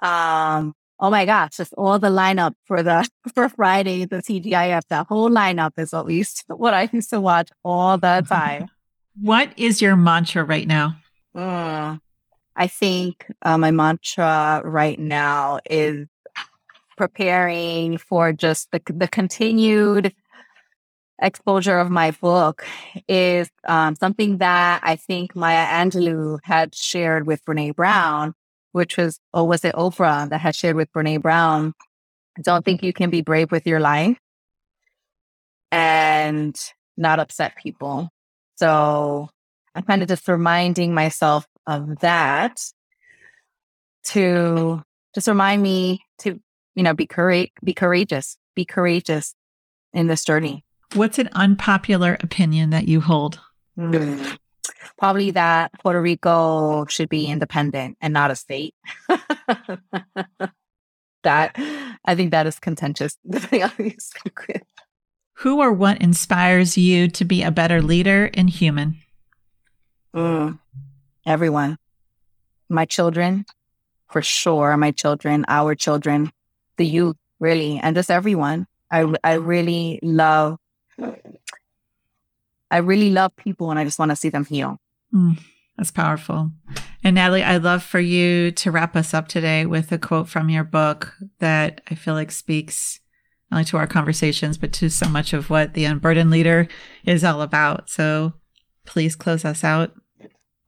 Um, oh my gosh, just all the lineup for the for Friday, the TGIF, that whole lineup is at least what I used to watch all the time. What is your mantra right now? Mm, I think uh, my mantra right now is preparing for just the the continued exposure of my book is um, something that I think Maya Angelou had shared with Brene Brown which was, or was it Oprah that had shared with Brene Brown? Don't think you can be brave with your life and not upset people. So I'm kind of just reminding myself of that to just remind me to, you know, be courage, be courageous, be courageous in this journey. What's an unpopular opinion that you hold? Mm probably that Puerto Rico should be independent and not a state. that I think that is contentious. Who or what inspires you to be a better leader and human? Mm, everyone. My children, for sure. My children, our children, the youth, really, and just everyone. I I really love I really love people and I just want to see them heal. Mm, that's powerful. And Natalie, I'd love for you to wrap us up today with a quote from your book that I feel like speaks not only to our conversations, but to so much of what the Unburdened Leader is all about. So please close us out.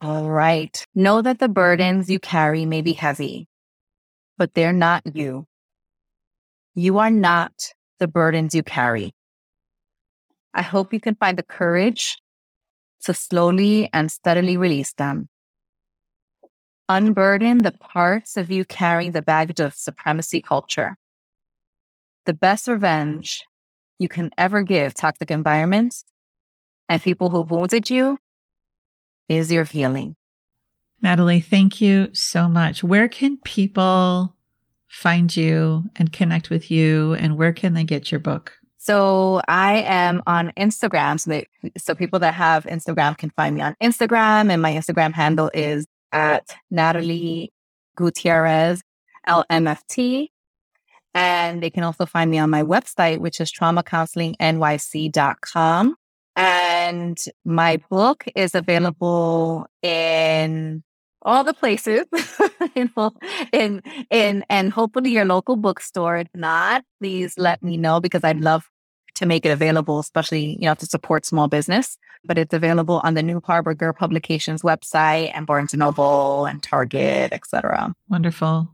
All right. Know that the burdens you carry may be heavy, but they're not you. You are not the burdens you carry. I hope you can find the courage to slowly and steadily release them. Unburden the parts of you carrying the baggage of supremacy culture. The best revenge you can ever give toxic environments and people who wounded you is your healing. Natalie, thank you so much. Where can people find you and connect with you, and where can they get your book? So I am on Instagram. So, they, so people that have Instagram can find me on Instagram, and my Instagram handle is at Natalie Gutierrez LMFT. And they can also find me on my website, which is traumacounselingnyc.com. And my book is available in all the places in, in in and hopefully your local bookstore. If not, please let me know because I'd love to make it available, especially you know to support small business. But it's available on the New Harbinger Publications website and Barnes and Noble and Target, etc. Wonderful.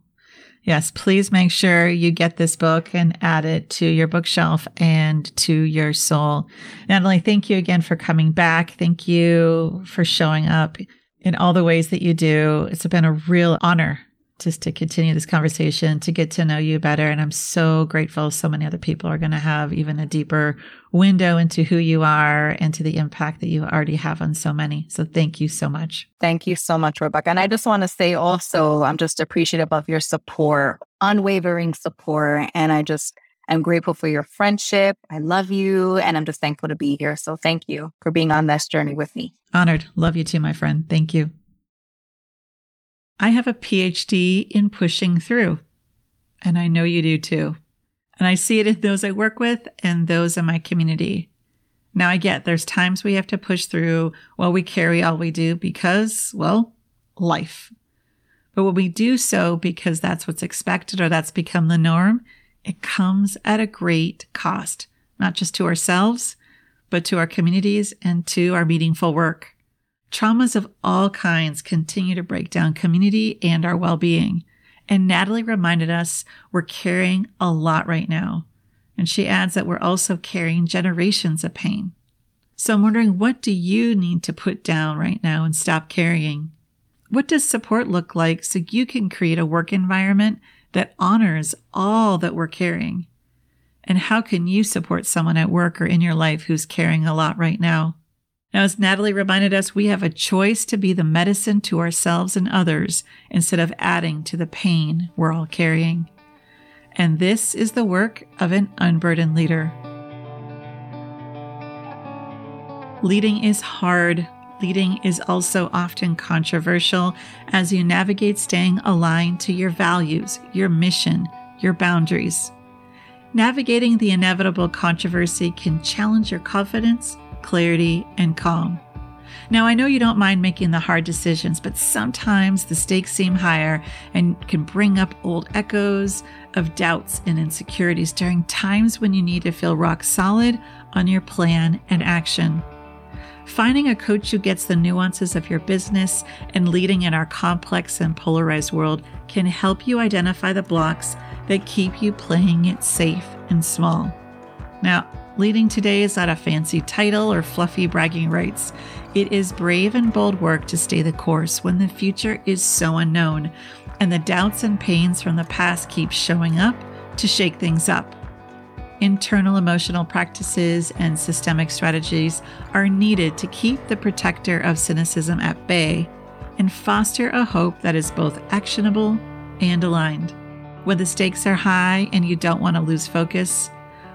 Yes, please make sure you get this book and add it to your bookshelf and to your soul. Natalie, thank you again for coming back. Thank you for showing up in all the ways that you do. It's been a real honor just to continue this conversation, to get to know you better. And I'm so grateful so many other people are going to have even a deeper window into who you are and to the impact that you already have on so many. So thank you so much. Thank you so much, Rebecca. And I just want to say also, I'm just appreciative of your support, unwavering support. And I just, I'm grateful for your friendship. I love you. And I'm just thankful to be here. So thank you for being on this journey with me. Honored. Love you too, my friend. Thank you. I have a PhD in pushing through, and I know you do too. And I see it in those I work with and those in my community. Now I get there's times we have to push through while we carry all we do because, well, life. But when we do so because that's what's expected or that's become the norm, it comes at a great cost, not just to ourselves, but to our communities and to our meaningful work. Traumas of all kinds continue to break down community and our well being. And Natalie reminded us we're carrying a lot right now. And she adds that we're also carrying generations of pain. So I'm wondering, what do you need to put down right now and stop carrying? What does support look like so you can create a work environment that honors all that we're carrying? And how can you support someone at work or in your life who's carrying a lot right now? Now, as Natalie reminded us, we have a choice to be the medicine to ourselves and others instead of adding to the pain we're all carrying. And this is the work of an unburdened leader. Leading is hard. Leading is also often controversial as you navigate staying aligned to your values, your mission, your boundaries. Navigating the inevitable controversy can challenge your confidence clarity, and calm. Now, I know you don't mind making the hard decisions, but sometimes the stakes seem higher and can bring up old echoes of doubts and insecurities during times when you need to feel rock solid on your plan and action. Finding a coach who gets the nuances of your business and leading in our complex and polarized world can help you identify the blocks that keep you playing it safe and small. Now, Leading today is not a fancy title or fluffy bragging rights. It is brave and bold work to stay the course when the future is so unknown and the doubts and pains from the past keep showing up to shake things up. Internal emotional practices and systemic strategies are needed to keep the protector of cynicism at bay and foster a hope that is both actionable and aligned. When the stakes are high and you don't want to lose focus,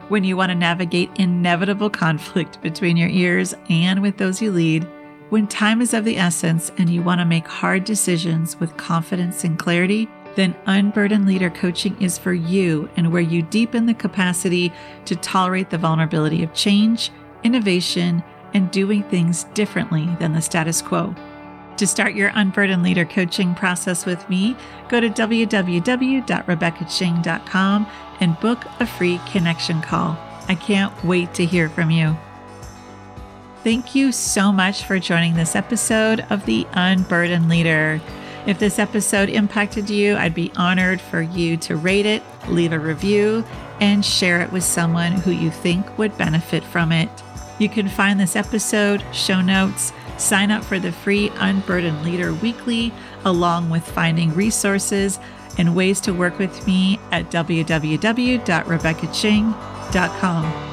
when you want to navigate inevitable conflict between your ears and with those you lead, when time is of the essence and you want to make hard decisions with confidence and clarity, then Unburdened Leader Coaching is for you and where you deepen the capacity to tolerate the vulnerability of change innovation, and doing things differently than the status quo. To start your Unburdened Leader coaching process with me, go to www.rebeccaching.com and book a free connection call. I can't wait to hear from you. Thank you so much for joining this episode of The Unburdened Leader. If this episode impacted you, I'd be honored for you to rate it, leave a review, and share it with someone who you think would benefit from it. You can find this episode, show notes, Sign up for the free Unburdened Leader Weekly, along with finding resources and ways to work with me at www.rebeccaching.com.